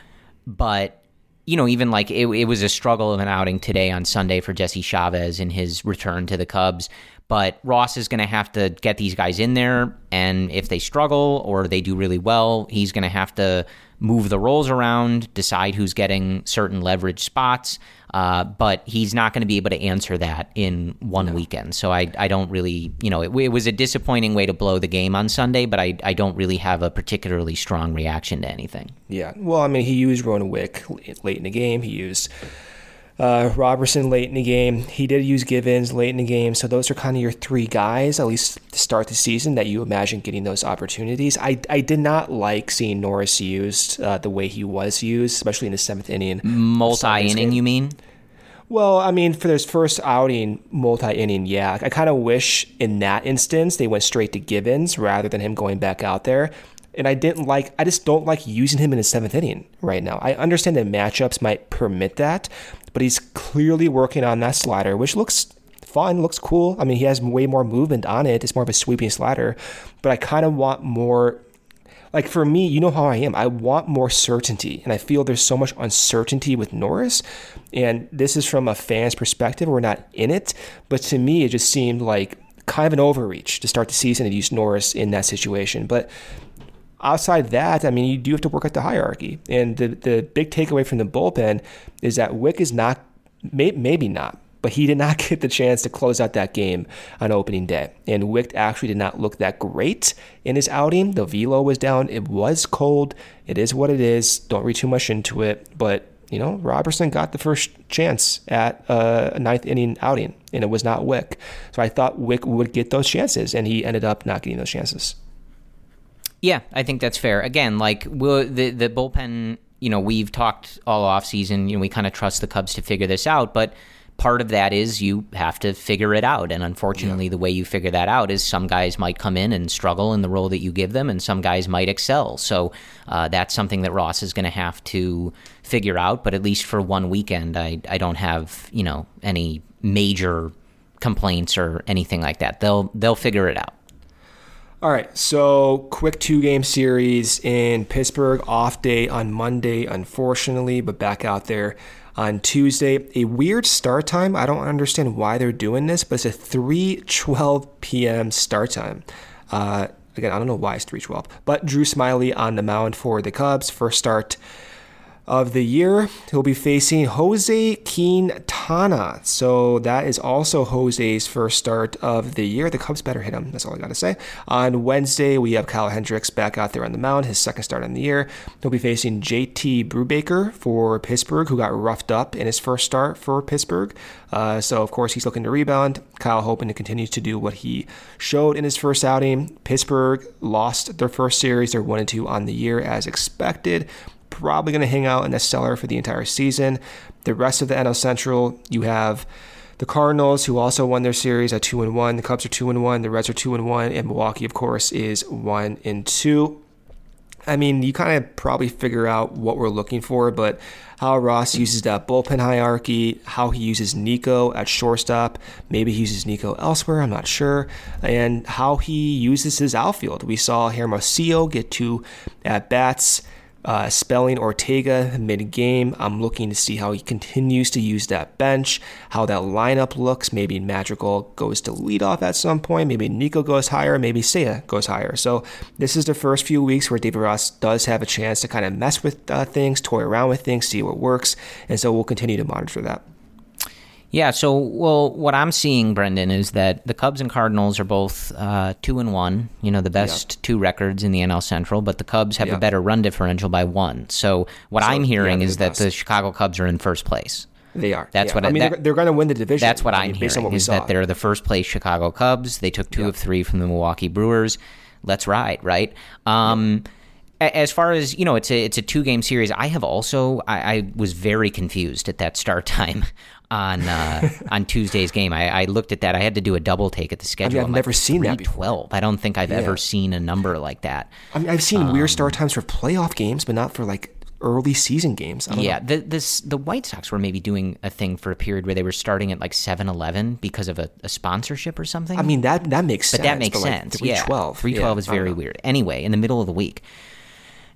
but you know, even like it, it was a struggle of an outing today on Sunday for Jesse Chavez in his return to the Cubs. But Ross is going to have to get these guys in there. And if they struggle or they do really well, he's going to have to move the roles around, decide who's getting certain leverage spots. Uh, but he's not going to be able to answer that in one no. weekend. So I, I don't really, you know, it, it, was a disappointing way to blow the game on Sunday, but I, I don't really have a particularly strong reaction to anything. Yeah. Well, I mean, he used Rowan Wick late in the game. He used uh, Robertson late in the game. He did use Givens late in the game. So those are kind of your three guys, at least to start the season, that you imagine getting those opportunities. I, I did not like seeing Norris used uh, the way he was used, especially in the seventh inning. Multi inning, you mean? Well, I mean, for this first outing, multi inning, yeah. I kind of wish in that instance they went straight to Givens rather than him going back out there. And I didn't like, I just don't like using him in the seventh inning right now. I understand that matchups might permit that, but he's clearly working on that slider, which looks fun, looks cool. I mean, he has way more movement on it. It's more of a sweeping slider, but I kind of want more. Like for me, you know how I am. I want more certainty, and I feel there's so much uncertainty with Norris. And this is from a fan's perspective. We're not in it, but to me, it just seemed like kind of an overreach to start the season and use Norris in that situation. But outside that, I mean, you do have to work at the hierarchy. And the, the big takeaway from the bullpen is that Wick is not, may, maybe not, but he did not get the chance to close out that game on opening day. And Wick actually did not look that great in his outing. The velo was down. It was cold. It is what it is. Don't read too much into it. But, you know, Robertson got the first chance at a ninth inning outing, and it was not Wick. So I thought Wick would get those chances, and he ended up not getting those chances. Yeah, I think that's fair. Again, like we'll, the the bullpen, you know, we've talked all off season. You know, we kind of trust the Cubs to figure this out, but part of that is you have to figure it out. And unfortunately, yeah. the way you figure that out is some guys might come in and struggle in the role that you give them, and some guys might excel. So uh, that's something that Ross is going to have to figure out. But at least for one weekend, I I don't have you know any major complaints or anything like that. They'll they'll figure it out. All right, so quick two game series in Pittsburgh, off day on Monday, unfortunately, but back out there on Tuesday. A weird start time. I don't understand why they're doing this, but it's a 3:12 p.m. start time. Uh, again, I don't know why it's 3:12, but Drew Smyly on the mound for the Cubs. First start of the year. He'll be facing Jose Quintana. So that is also Jose's first start of the year. The Cubs better hit him. That's all I got to say. On Wednesday, we have Kyle Hendricks back out there on the mound, his second start on the year. He'll be facing JT Brubaker for Pittsburgh, who got roughed up in his first start for Pittsburgh. Uh, so, of course, he's looking to rebound. Kyle hoping to continue to do what he showed in his first outing. Pittsburgh lost their first series. They're 1 and 2 on the year as expected probably going to hang out in the cellar for the entire season. The rest of the NL Central, you have the Cardinals, who also won their series at two and one. The Cubs are two and one. The Reds are two and one, and Milwaukee, of course, is one and two. I mean, you kind of probably figure out what we're looking for, but how Ross uses that bullpen hierarchy, how he uses Nico at shortstop, maybe he uses Nico elsewhere, I'm not sure, and how he uses his outfield. We saw Hermosillo get two at bats uh, spelling Ortega mid game. I'm looking to see how he continues to use that bench, how that lineup looks. Maybe Madrigal goes to lead off at some point. Maybe Nico goes higher. Maybe Seiya goes higher. So this is the first few weeks where David Ross does have a chance to kind of mess with uh, things, toy around with things, see what works. And so we'll continue to monitor that. Yeah. So, well, what I'm seeing, Brendan, is that the Cubs and Cardinals are both uh, two and one. You know, the best two records in the NL Central, but the Cubs have a better run differential by one. So, what so, I'm hearing yeah, is that the Chicago Cubs are in first place. They are. That's yeah. what I, I mean. That, they're, they're going to win the division. That's what I am hearing. What is saw. that they're the first place Chicago Cubs? They took two yeah. of three from the Milwaukee Brewers. Let's ride, right? Um, as far as you know, it's a it's a two game series. I have also I, I was very confused at that start time on uh, on Tuesday's game. I, I, looked at that. I had to do a double take at the schedule. I have never like, seen that. Twelve. I don't think I've yeah. ever seen a number like that. I mean, I've seen um, weird start times for playoff games, but not for like early season games. yeah, know. the this the White Sox were maybe doing a thing for a period where they were starting at like 7-Eleven because of a, a sponsorship or something. I mean that that makes but sense. that makes but sense. Like 312. Yeah, three twelve yeah, is very weird. Anyway, in the middle of the week.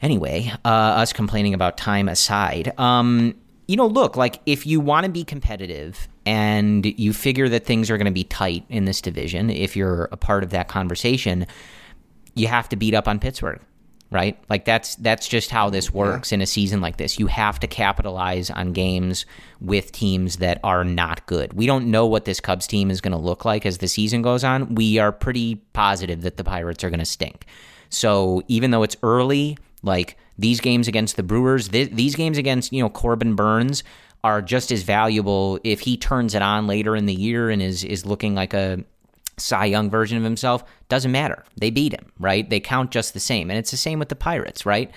Anyway, uh, us complaining about time aside, um, you know, look, like if you want to be competitive and you figure that things are going to be tight in this division, if you're a part of that conversation, you have to beat up on Pittsburgh, right? Like that's that's just how this works yeah. in a season like this. You have to capitalize on games with teams that are not good. We don't know what this Cubs team is going to look like as the season goes on. We are pretty positive that the Pirates are going to stink. So even though it's early, like these games against the Brewers, th- these games against, you know, Corbin Burnes are just as valuable if he turns it on later in the year and is is looking like a Cy Young version of himself. Doesn't matter. They beat him, right? They count just the same. And it's the same with the Pirates, right?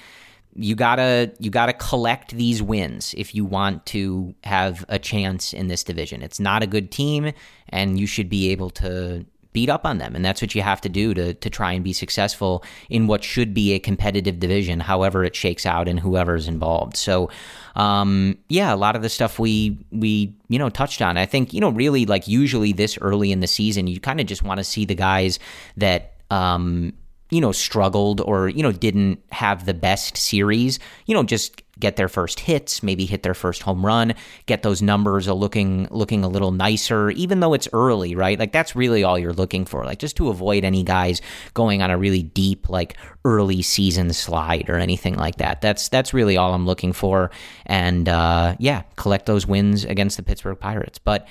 You gotta you gotta collect these wins if you want to have a chance in this division. It's not a good team, and you should be able to beat up on them. And that's what you have to do to, to try and be successful in what should be a competitive division, however it shakes out and whoever's involved. So, um, yeah, a lot of the stuff we, we, you know, touched on. I think, you know, really like usually this early in the season, you kind of just want to see the guys that, um, you know, struggled or, you know, didn't have the best series, you know, just get their first hits, maybe hit their first home run, get those numbers looking looking a little nicer, even though it's early, right? Like that's really all you're looking for. Like just to avoid any guys going on a really deep like early season slide or anything like that. That's that's really all I'm looking for. And uh, yeah, collect those wins against the Pittsburgh Pirates. But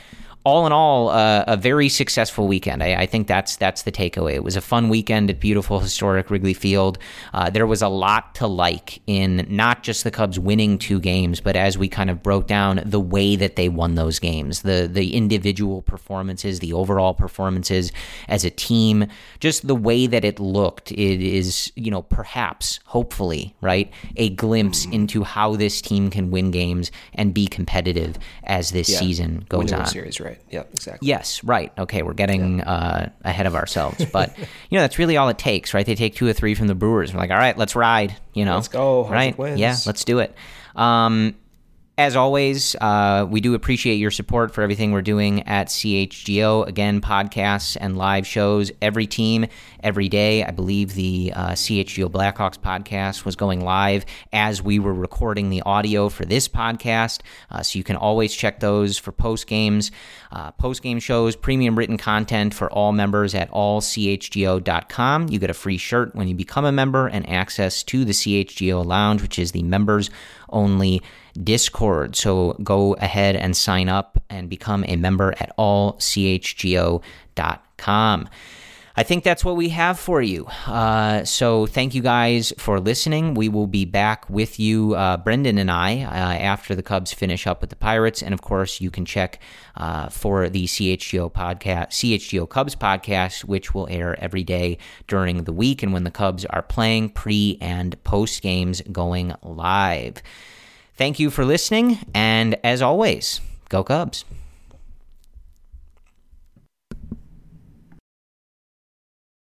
all in all, uh, a very successful weekend. I, I, think that's that's the takeaway. It was a fun weekend at beautiful historic Wrigley Field. Uh, there was a lot to like in not just the Cubs winning two games, but as we kind of broke down the way that they won those games, the the individual performances, the overall performances as a team, just the way that it looked. It is you know perhaps hopefully right a glimpse into how this team can win games and be competitive as this yeah. season goes on. Series, right? Right. Yeah, exactly. Yes, right. Okay, we're getting yeah. uh, ahead of ourselves, but you know that's really all it takes, right? They take two or three from the Brewers. We're like, all right, let's ride. You know, let's go. Right? Wins. Yeah, let's do it. Um, As always, uh, we do appreciate your support for everything we're doing at CHGO. Again, podcasts and live shows, every team, every day. I believe the uh, CHGO Blackhawks podcast was going live as we were recording the audio for this podcast. Uh, so you can always check those for post games, uh, post game shows, premium written content for all members at allchgo.com. You get a free shirt when you become a member and access to the CHGO Lounge, which is the members only Discord. So go ahead and sign up and become a member at allchgo.com. I think that's what we have for you. Uh, so thank you guys for listening. We will be back with you, uh, Brendan and I, uh, after the Cubs finish up with the Pirates. And of course, you can check uh, for the CHGO podcast, CHGO Cubs podcast, which will air every day during the week and when the Cubs are playing pre and post games going live. Thank you for listening. And as always, go Cubs.